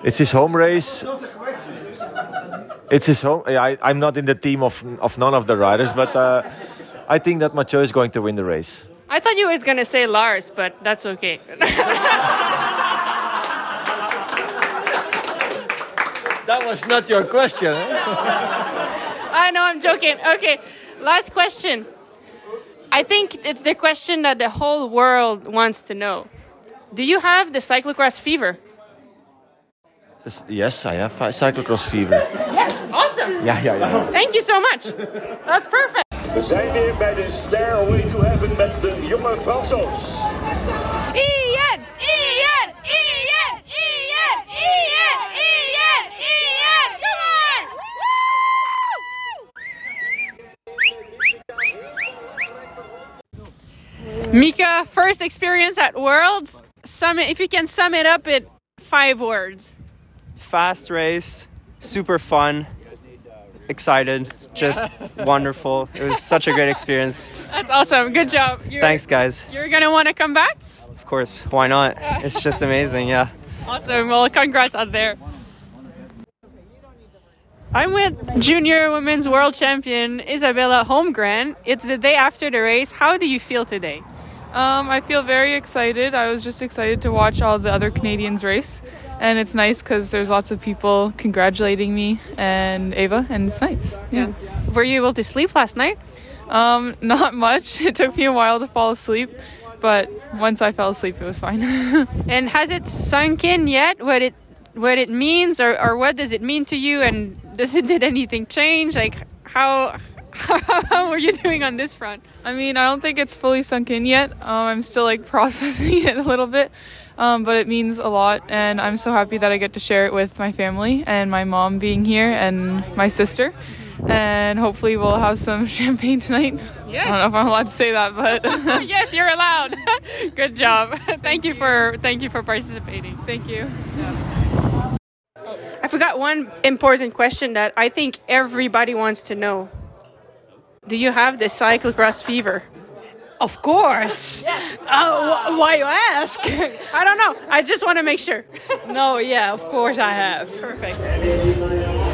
[SPEAKER 5] It's his home race. It's his home. I, I'm not in the team of of none of the riders, but uh, I think that Mathieu is going to win the race.
[SPEAKER 2] I thought you was gonna say Lars, but that's okay. [laughs]
[SPEAKER 5] That was not your question. Eh? [laughs]
[SPEAKER 2] I know, I'm joking. Okay, last question. I think it's the question that the whole world wants to know. Do you have the cyclocross fever?
[SPEAKER 5] Yes, I have cyclocross fever.
[SPEAKER 2] Yes, awesome.
[SPEAKER 5] Yeah, yeah, yeah.
[SPEAKER 2] Thank you so much. That's perfect.
[SPEAKER 15] We zijn weer bij de Stairway to Heaven met de jonge Franso's.
[SPEAKER 2] Ian! Ian! Ian! Ian! Ian! Ian! Ian! Come on! Mika, first experience at Worlds. Sum it, if you can sum it up in five words.
[SPEAKER 16] fast race, super fun, excited, just wonderful. It was such a great experience.
[SPEAKER 2] That's awesome. Good job. You're,
[SPEAKER 16] Thanks, guys.
[SPEAKER 2] You're gonna want to come back.
[SPEAKER 16] Of course, why not? It's just amazing, yeah.
[SPEAKER 2] Awesome. Well, congrats out there. I'm with junior women's world champion Isabella Holmgren. It's the day after the race. How do you feel today?
[SPEAKER 17] Um, I feel very excited. I was just excited to watch all the other Canadians race, and it's nice because there's lots of people congratulating me and Ava, and it's nice. Yeah.
[SPEAKER 2] Were you able to sleep last night?
[SPEAKER 17] Um, [laughs] not much. It took me a while to fall asleep, but once I fell asleep, it was fine. [laughs]
[SPEAKER 2] and has it sunk in yet what it what it means or, or what does it mean to you and does it [laughs] did anything change like how how are you doing on this front
[SPEAKER 17] I mean, I don't think it's fully sunk in yet. Um, I'm still like processing it a little bit, um, but it means a lot, and I'm so happy that I get to share it with my family and my mom being here and my sister, and hopefully we'll have some [laughs] champagne tonight.
[SPEAKER 2] Yes.
[SPEAKER 17] I don't know if I'm allowed to say that, but [laughs] [laughs]
[SPEAKER 2] yes you're allowed. Good job. Thank you for thank you for participating.
[SPEAKER 17] Thank you.
[SPEAKER 2] I forgot one important question that i think everybody wants to know. Do you have the cyclocross fever
[SPEAKER 18] Of course. Oh, why you ask?
[SPEAKER 2] I don't know. I just want to make sure.
[SPEAKER 18] no, yeah, of course I have.
[SPEAKER 2] Perfect.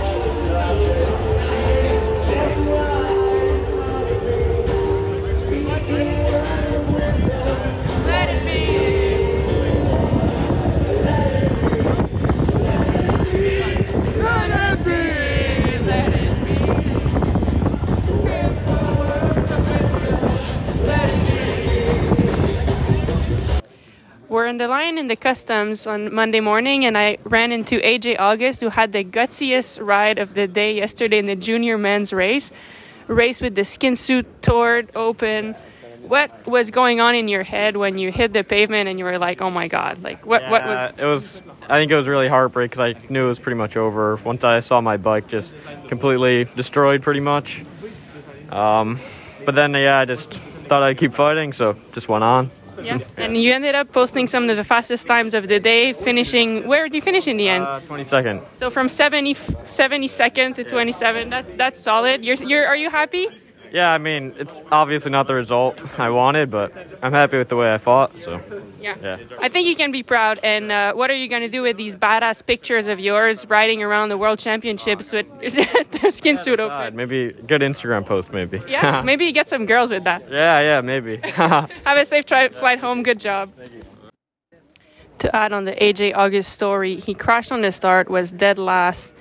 [SPEAKER 2] We're in the line in the customs on Monday morning, and I ran into AJ August, who had the gutsiest ride of the day yesterday in the junior men's race. Race with the skin suit torn open. What was going on in your head when you hit the pavement and you were like, "Oh my god!" Like what? what was?
[SPEAKER 19] It was. I think it was really heartbreak because I knew it was pretty much over. Once I saw my bike just completely destroyed, pretty much. Um, but then, yeah, I just thought I'd keep fighting, so just went on.
[SPEAKER 2] Yeah. [laughs] And you ended up posting some of the fastest times of the day, finishing. Where did you finish in the end?
[SPEAKER 19] Uh, 20 second.
[SPEAKER 2] So from 70, 72nd to 27. That that's solid. You're you're are you happy?
[SPEAKER 19] Yeah, I mean, it's obviously not the result I wanted, but I'm happy with the way I fought. So,
[SPEAKER 2] Yeah.
[SPEAKER 19] yeah.
[SPEAKER 2] I think you can be proud. And uh, what are you going to do with these badass pictures of yours riding around the world championships [laughs] with the skin suit open?
[SPEAKER 19] Maybe good Instagram post, maybe.
[SPEAKER 2] Yeah, maybe you get some girls with that. [laughs]
[SPEAKER 19] yeah, yeah, maybe. [laughs]
[SPEAKER 2] Have a safe tri- flight home. Good job. To add on the AJ August story, he crashed on the start, was dead last,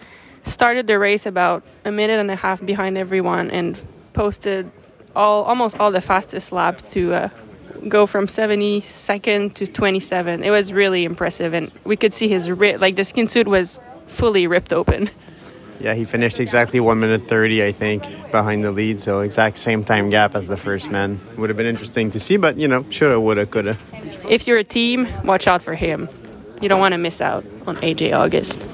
[SPEAKER 2] started the race about a minute and a half behind everyone, and posted all almost all the fastest laps to uh, go from 72nd to 27. It was really impressive, and we could see his ri- like the skin suit was fully ripped open.
[SPEAKER 1] Yeah, he finished exactly one minute thirty, I think, behind the lead. So exact same time gap as the first man. Would have been interesting to see, but you know, shoulda, woulda, coulda.
[SPEAKER 2] If you're a team, watch out for him. You don't want to miss out on AJ August.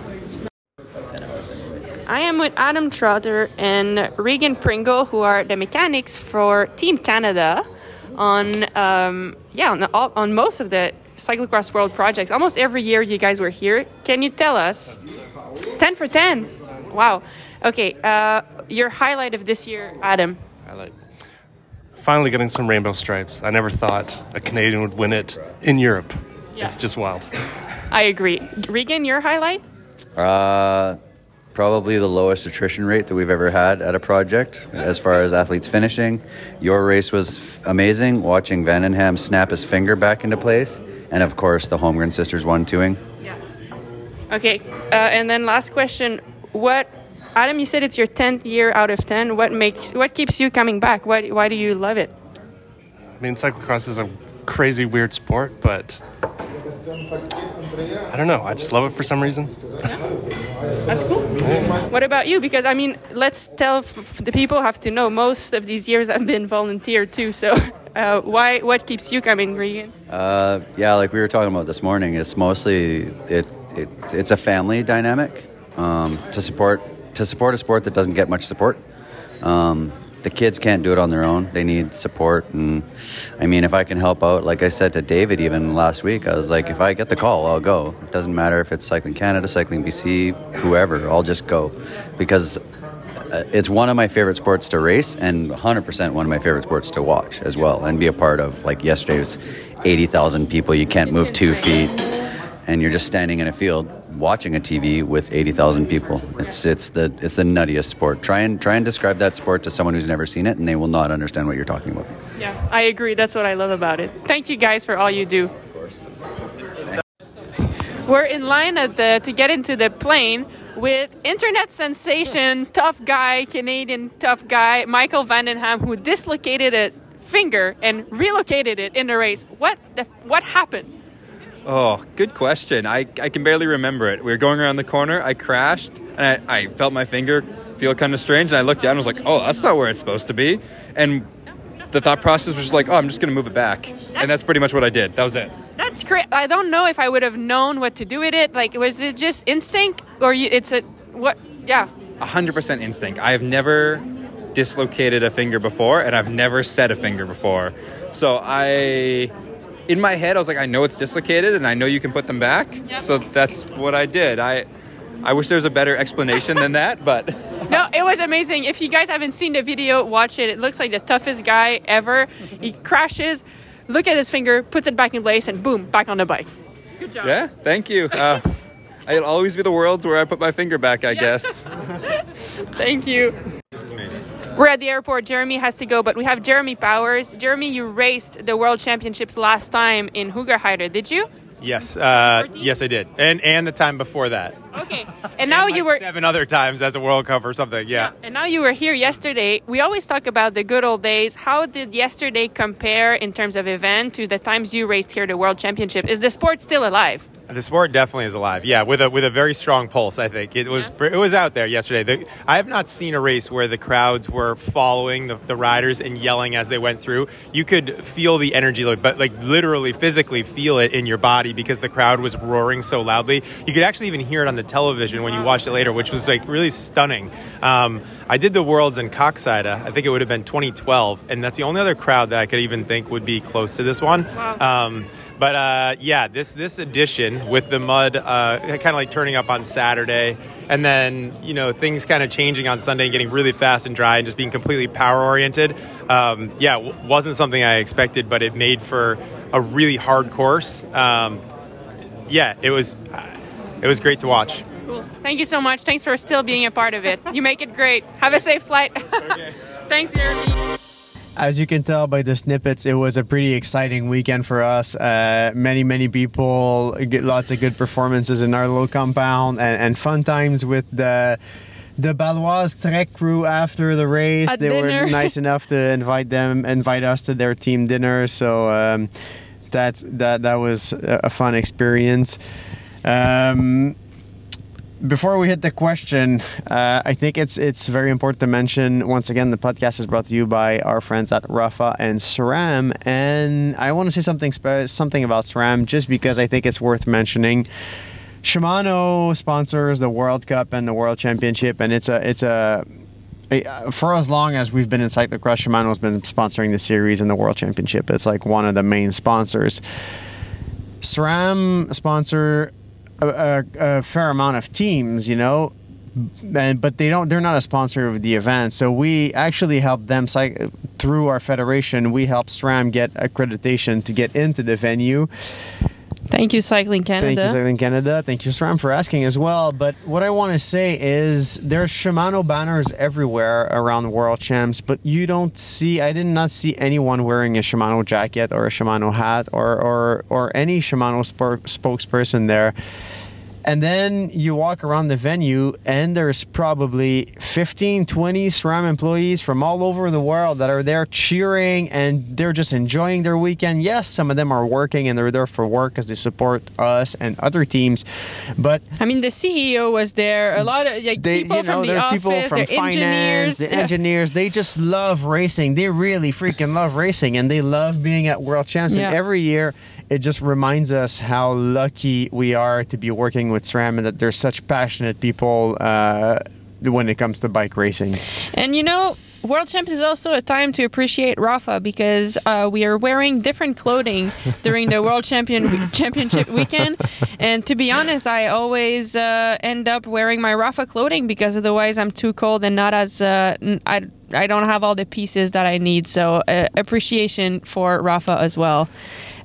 [SPEAKER 2] I am with Adam Trotter and Regan Pringle, who are the mechanics for Team Canada on um, yeah on, the, all, on most of the cyclocross world projects. Almost every year you guys were here. Can you tell us? Ten for ten. Wow. Okay. Uh, your highlight of this year, Adam.
[SPEAKER 20] Highlight. Finally getting some rainbow stripes. I never thought a Canadian would win it in Europe.
[SPEAKER 2] Yeah.
[SPEAKER 20] It's just wild.
[SPEAKER 2] I agree. Regan, your highlight?
[SPEAKER 21] Uh, probably the lowest attrition rate that we've ever had at a project as far as athletes finishing. Your race was f- amazing. Watching Vandenham snap his finger back into place, and of course the Holmgren sisters one twoing. Yeah.
[SPEAKER 2] Okay, uh, and then last question: What, Adam? You said it's your tenth year out of ten. What makes, what keeps you coming back? Why, why do you love it?
[SPEAKER 20] I mean, cyclocross is a crazy, weird sport, but I don't know. I just love it for some reason.
[SPEAKER 2] That's cool. What about you? Because I mean, let's tell f- the people have to know. Most of these years I've been volunteer too. So, [laughs] uh, why? What keeps you coming, Regan?
[SPEAKER 21] Uh, yeah, like we were talking about this morning, it's mostly it, it it's a family dynamic um, to support to support a sport that doesn't get much support. Um, the kids can't do it on their own; they need support. And I mean, if I can help out, like I said to David even last week, I was like, if I get the call, I'll go. It doesn't matter if it's Cycling Canada, Cycling BC, whoever, I'll just go because uh, it's one of my favorite sports to race and 100% one of my favorite sports to watch as well and be a part of. Like yesterday was 80,000 people, you can't move two feet, and you're just standing in a field watching a TV with 80,000 people. It's it's the it's the nuttiest sport. Try and try and describe that sport to someone who's never seen it and they will not understand what you're talking about.
[SPEAKER 2] Yeah, I agree. That's what I love about it. Thank you guys for all you do. Of course. We're in line at the to get into the plane with internet sensation, tough guy, Canadian tough guy, Michael Vandenham, who dislocated a finger and relocated it in the race. What the, what happened?
[SPEAKER 6] Oh, good question. I, I can barely remember it. We were going around the corner. I crashed and I, I felt my finger feel kind of strange. And I looked down and was like, oh, that's not where it's supposed to be. And the thought process was just like, oh, I'm just going to move it back. and that's pretty much what I did. That was it.
[SPEAKER 2] That's great. I don't know if I would have known what to do with it. Like, was it just instinct or you, it's a what? Yeah.
[SPEAKER 6] 100% instinct. I have never dislocated a finger before and I've never set a finger before. So I in my head I was like I know it's dislocated and I know you can put them back. So that's what I did. I I wish there was a better explanation than that, but [laughs]
[SPEAKER 2] no, it was amazing. If you guys haven't seen the video, watch it. It looks like the toughest guy ever. He crashes, look at his finger, puts it back in place, and boom, back on the bike. Good job.
[SPEAKER 6] yeah, thank you. Uh, [laughs] I'll always be the world's where I put my finger back, I guess. [laughs]
[SPEAKER 2] Thank you. We're at the airport. Jeremy has to go, but we have Jeremy Powers. Jeremy, you raced the World Championships last time in Hoogerheide, did you?
[SPEAKER 22] Yes, uh, yes, I did, and and the time before that,
[SPEAKER 2] Okay. And now you were
[SPEAKER 22] seven other times as a World Cup or something. Yeah.
[SPEAKER 2] and now you were here yesterday. We always talk about the good old days. How did yesterday compare in terms of event to the times you raced here the World Championship? Is the sport still alive?
[SPEAKER 22] The sport definitely is alive. Yeah, with a with a very strong pulse. I think it was it was out there yesterday. The, I have not seen a race where the crowds were following the, the riders and yelling as they went through. You could feel the energy, like, but like literally physically feel it in your body because the crowd was roaring so loudly. You could actually even hear it on the television when you watched it later, which was like really stunning. Um, I did the Worlds in Koksijde. I think it would have been 2012, and that's the only other crowd that I could even think would be close to this one. Um, but uh, yeah, this this edition with the mud uh, kind of like turning up on Saturday, and then you know things kind of changing on Sunday and getting really fast and dry and just being completely power oriented. Um, yeah, w- wasn't something I expected, but it made for a really hard course. Um, yeah, it was it was great to watch.
[SPEAKER 2] Cool. Thank you so much. Thanks for still being a part of it. You make it great. Have a safe flight. [laughs] Thanks, Jeremy.
[SPEAKER 1] As you can tell by the snippets, it was a pretty exciting weekend for us. Uh, many, many people, get lots of good performances in our little compound, and, and fun times with the the Baloise Trek crew after the race.
[SPEAKER 2] At
[SPEAKER 1] they
[SPEAKER 2] dinner.
[SPEAKER 1] were [laughs] nice enough to invite them, invite us to their team dinner. So um, that's that. That was a a fun experience. Um, before we hit the question, uh, I think it's it's very important to mention once again the podcast is brought to you by our friends at Rapha and SRAM, and I want to say something spe- something about SRAM just because I think it's worth mentioning. Shimano sponsors the World Cup and the World Championship, and it's a it's a for as long as we've been in cyclocross, Shimano has been sponsoring the series and the World Championship. It's like one of the main sponsors. SRAM sponsor a, a, a fair amount of teams, you know, and, but they don't. They're not a sponsor of the event. So we actually help them through our federation. We help SRAM get accreditation to get into the venue.
[SPEAKER 2] Thank you, Cycling Canada.
[SPEAKER 1] Thank you, Cycling Canada. Thank you, SRAM, for asking as well. But what I want to say is there's Shimano banners everywhere around the World Champs, but you don't see, I did not see anyone wearing a Shimano jacket or a Shimano hat or, or, or any Shimano spokesperson there. And then you walk around the venue, and there's probably 15, 20 SRAM employees from all over the world that are there cheering and they're just enjoying their weekend. Yes, some of them are working and they're there for work because they support us and other teams. But
[SPEAKER 2] I mean, the CEO was there. A lot of like,
[SPEAKER 1] they,
[SPEAKER 2] people
[SPEAKER 1] you know,
[SPEAKER 2] from the office,
[SPEAKER 1] people from finance,
[SPEAKER 2] engineers.
[SPEAKER 1] the
[SPEAKER 2] Yeah.
[SPEAKER 1] engineers. They just love racing. They really freaking love racing, and they love being at World Champs.
[SPEAKER 2] Yeah.
[SPEAKER 1] And every year, it just reminds us how lucky we are to be working with SRAM, and that there's such passionate people uh, when it comes to bike racing.
[SPEAKER 2] And you know, World Champs is also a time to appreciate Rapha because uh, we are wearing different clothing [laughs] during the World Champion Championship weekend. And to be honest, I always uh, end up wearing my Rapha clothing because otherwise I'm too cold and not as uh, I I don't have all the pieces that I need. So uh, appreciation for Rapha as well.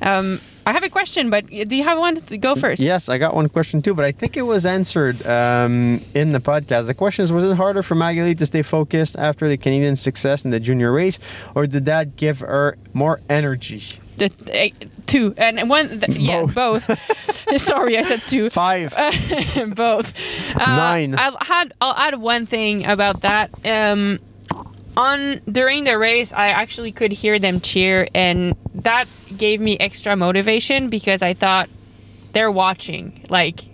[SPEAKER 2] Um, I have a question, but do you have one? Go first.
[SPEAKER 1] Yes, I got one question too, but I think it was answered um, in the podcast. The question is Was it harder for Maghalie to stay focused after the Canadian success in the junior race, or did that give her more energy?
[SPEAKER 2] The, eh, two and one. th- [laughs] yeah, both. [laughs] Sorry, I said two.
[SPEAKER 1] Five. [laughs]
[SPEAKER 2] both. Uh,
[SPEAKER 1] Nine.
[SPEAKER 2] I'll add. I'll add one thing about that. Um, on during the race I actually could hear them cheer and that gave me extra motivation because I thought they're watching like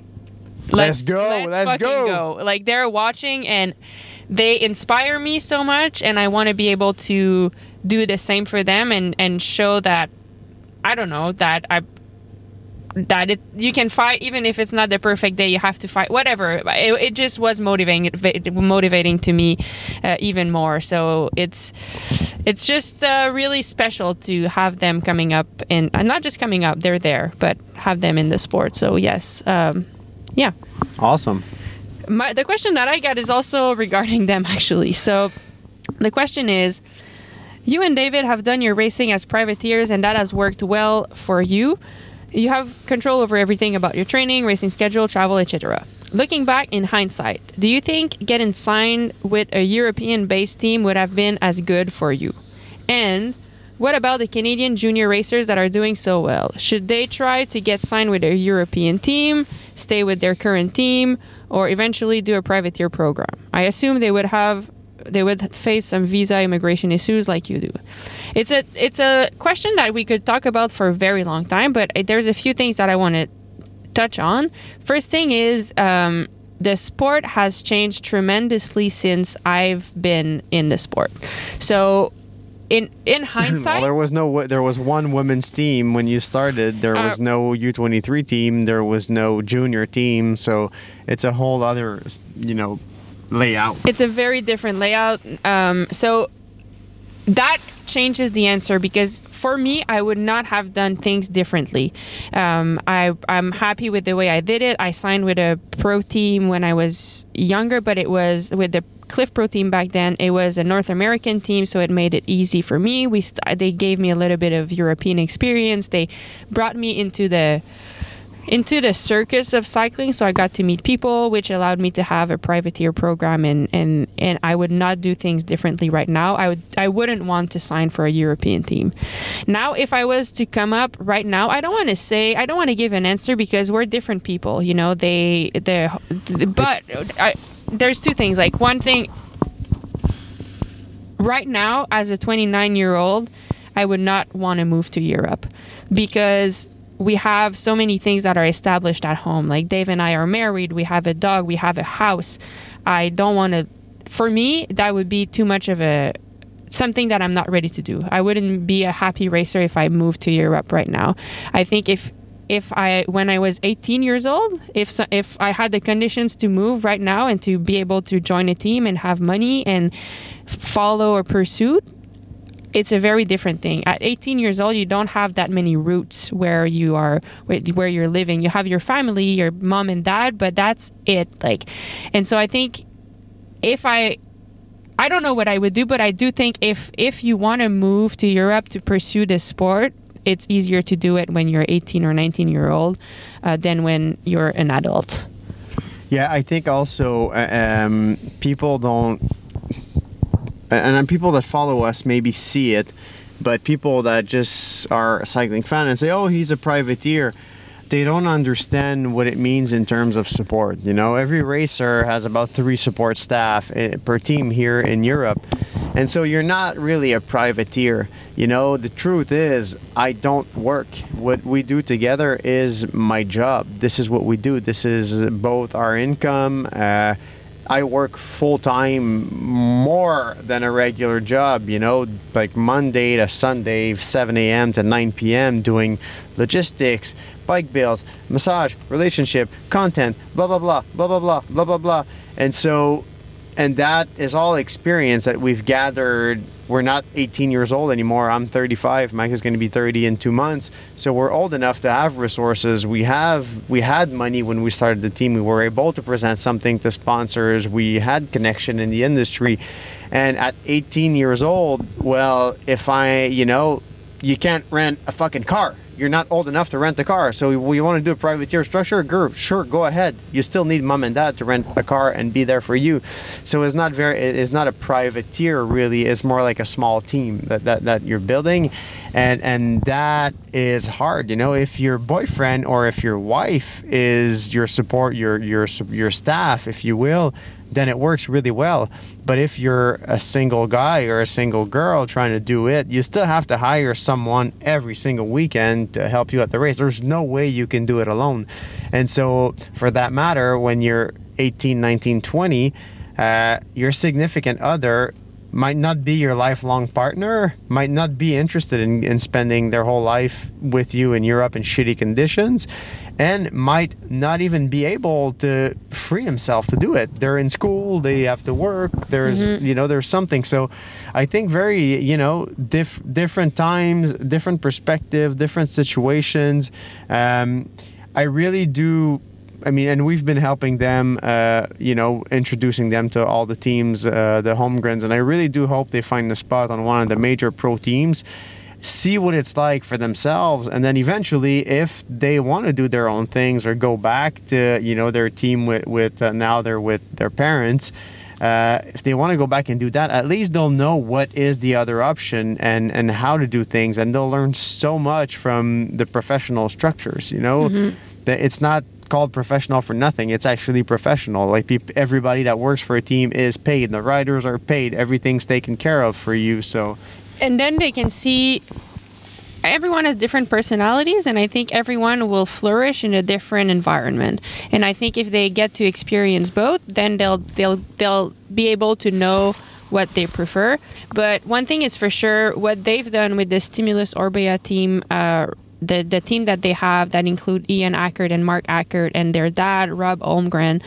[SPEAKER 1] Let's go, let's
[SPEAKER 2] fucking
[SPEAKER 1] go.
[SPEAKER 2] like they're watching and they inspire me so much and I want to be able to do the same for them and and show that I don't know that I that it you can fight even if it's not the perfect day you have to fight whatever it, it just was motivating motivating to me uh, even more so it's it's just uh, really special to have them coming up and uh, not just coming up they're there but have them in the sport so yes um, yeah
[SPEAKER 1] Awesome.
[SPEAKER 2] my, the question that I got is also regarding them actually. So the question is you and David have done your racing as privateers and that has worked well for you. You have control over everything about your training, racing schedule, travel, etc. Looking back in hindsight, do you think getting signed with a European based team would have been as good for you? And what about the Canadian junior racers that are doing so well? Should they try to get signed with a European team, stay with their current team, or eventually do a privateer program? I assume they would have they would face some visa immigration issues like you do. It's a it's a question that we could talk about for a very long time, but there's a few things that I want to touch on. First thing is um, the sport has changed tremendously since I've been in the sport. So in in hindsight, [laughs] well,
[SPEAKER 1] there was no there was one women's team when you started. There was
[SPEAKER 2] Uh,
[SPEAKER 1] no U23 team. There was no junior team. So it's a whole other you know layout.
[SPEAKER 2] it's a very different layout. Um, so that changes the answer because for me, I would not have done things differently. Um, I, I'm happy with the way I did it. I signed with a pro team when I was younger, but it was with the Clif Pro team back then. It was a North American team, so it made it easy for me. We st- they gave me a little bit of European experience. They brought me into the into the circus of cycling so i got to meet people which allowed me to have a privateer program and and and i would not do things differently right now. I would i wouldn't want to sign for a european team. Now if i was to come up right now i don't want to say i don't want to give an answer because we're different people you know they they but I, there's two things like one thing right now as a 29 year old i would not want to move to europe because we have so many things that are established at home. Like dave and i are married. We have a dog. We have a house. I don't want to for me that would be too much of a something that i'm not ready to do. I wouldn't be a happy racer if i moved to europe right now. I think if if I when I was 18 years old, if if I had the conditions to move right now and to be able to join a team and have money and follow a pursuit, it's a very different thing. At 18 years old, you don't have that many roots where you are where, you're living. You have your family, your mom and dad, but that's it. Like, and so I think if I I don't know what I would do, but I do think if if you want to move to Europe to pursue this sport, it's easier to do it when you're 18 or 19 year old uh, than when you're an adult.
[SPEAKER 1] Yeah, I think also uh, um, people don't, and people that follow us maybe see it, but people that just are a cycling fan and say, "Oh, he's a privateer," they don't understand what it means in terms of support. You know, every racer has about three support staff eh, per team here in Europe, and so you're not really a privateer. You know, the truth is, I don't work. What we do together is my job. This is what we do. This is both our income. Uh, I work full time more than a regular job, you know, like Monday to Sunday, 7 a.m. to 9 p.m., doing logistics, bike bills, massage, relationship, content, blah, blah, blah, blah, blah, blah, blah, blah, blah. And so, and that is all experience that we've gathered. We're not 18 years old anymore. I'm 35. Mike is going to be 30 in two months. So we're old enough to have resources. We have we had money when we started the team. We were able to present something to sponsors. We had connection in the industry. And at 18 years old, well, if I, you know, you can't rent a fucking car. You're not old enough to rent a car. So we want to do a privateer structure? Sure, sure, go ahead. You still need mom and dad to rent a car and be there for you. So it's not very it's not a privateer really. It's more like a small team that, that, that you're building. and and that is hard. You know, if your boyfriend or if your wife is your support, your your your staff, if you will, then it works really well. But if you're a single guy or a single girl trying to do it, you still have to hire someone every single weekend to help you at the race. There's no way you can do it alone. And so, for that matter, when you're 18, 19, 20, uh, your significant other might not be your lifelong partner, might not be interested in, in spending their whole life with you in Europe in shitty conditions, and might not even be able to free himself to do it. They're in school, they have to work, there's,
[SPEAKER 2] Mhm.
[SPEAKER 1] you know, there's something. So I think very, you know, diff- different times, different perspective, different situations. Um, I really do I mean, and we've been helping them, uh, you know, introducing them to all the teams, uh, the Holmgrens, and I really do hope they find a spot on one of the major pro teams, see what it's like for themselves, and then eventually, if they want to do their own things or go back to, you know, their team with, with uh, now they're with their parents. Uh, if they want to go back and do that, at least they'll know what is the other option and, and how to do things, and they'll learn so much from the professional structures. You know,
[SPEAKER 2] Mhm.
[SPEAKER 1] that it's not called professional for nothing. It's actually professional. Like peop everybody that works for a team is paid. The riders are paid. Everything's taken care of for you. So
[SPEAKER 2] and then they can see everyone has different personalities and i think everyone will flourish in a different environment. And i think if they get to experience both then they'll they'll they'll be able to know what they prefer. But one thing is for sure what they've done with the stimulus orbea team uh, the, the team that they have that include Ian Ackert and Mark Ackert and their dad Rob Holmgren,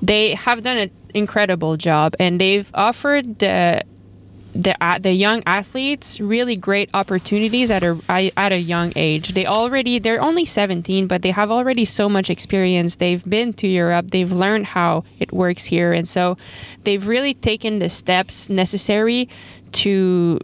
[SPEAKER 2] they have done an incredible job. And they've offered the the the young athletes really great opportunities at a at a young age. They already they're only 17, but they have already so much experience. They've been to Europe. They've learned how it works here, and so they've really taken the steps necessary to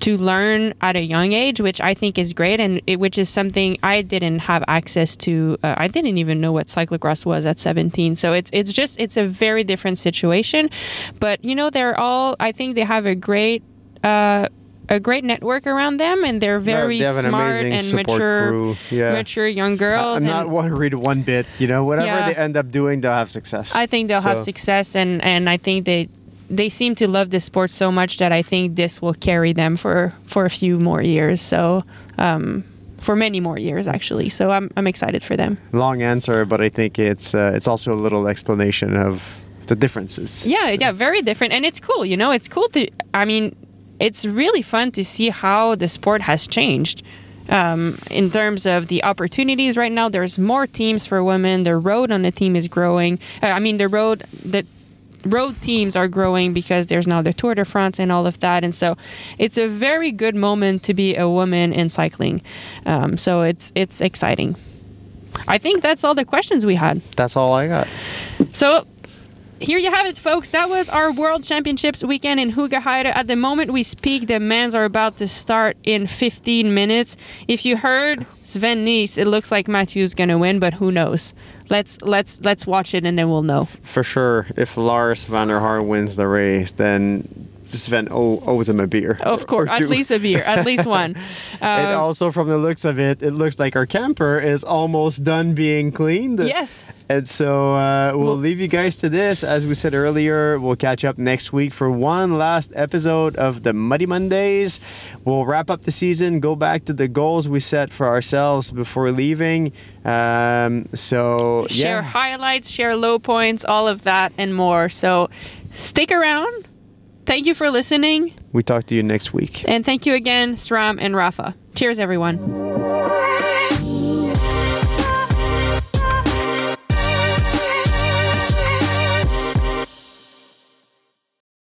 [SPEAKER 2] to learn at a young age, which I think is great, and it, which is something I didn't have access to. Uh, I didn't even know what cyclocross was at 17. So it's it's just it's a very different situation. But you know, they're all. I think they have a great. Uh, a great network around them, and they're very
[SPEAKER 1] they
[SPEAKER 2] smart and mature.
[SPEAKER 1] Yeah.
[SPEAKER 2] mature young girls.
[SPEAKER 1] I'm not worried one bit. You know, whatever
[SPEAKER 2] Yeah.
[SPEAKER 1] they end up doing, they'll have success.
[SPEAKER 2] I think they'll have success, and and I think they they seem to love this sport so much that I think this will carry them for for a few more years. So. Um, for many more years, actually. So I'm, I'm excited for them.
[SPEAKER 1] Long answer, but I think it's uh, it's also a little explanation of the differences.
[SPEAKER 2] Yeah, yeah, very different, and it's cool. You know, it's cool to. I mean, it's really fun to see how the sport has changed. Um, in terms of the opportunities right now, there's more teams for women. The road on the team is growing. Uh, I mean, the road the road teams are growing because there's now the Tour de France and all of that, and so it's a very good moment to be a woman in cycling. Um, so it's it's exciting. I think that's all the questions we had.
[SPEAKER 1] That's all I got.
[SPEAKER 2] So here you have it, folks. That was our World Championships weekend in Hoogerheide. At the moment we speak, the men's are about to start in 15 minutes. If you heard Sven Nys, it looks like Mathieu's gonna win, but who knows? Let's let's let's watch it and then we'll know.
[SPEAKER 1] For sure, if Lars van der Haar wins the race, then Sven o- owes him a beer.
[SPEAKER 2] Of course, at least a beer, at least [laughs] one.
[SPEAKER 1] and
[SPEAKER 2] Um,
[SPEAKER 1] also, from the looks of it, it looks like our camper is almost done being cleaned.
[SPEAKER 2] Yes.
[SPEAKER 1] And so uh, we'll leave you guys to this. As we said earlier, we'll catch up next week for one last episode of the Muddy Mondays. We'll wrap up the season, go back to the goals we set for ourselves before leaving. Um, so,
[SPEAKER 2] share
[SPEAKER 1] yeah.
[SPEAKER 2] highlights, share low points, all of that and more. So stick around. Thank you for listening.
[SPEAKER 1] We talk to you next week.
[SPEAKER 2] And thank you again, SRAM and Rapha. Cheers, everyone.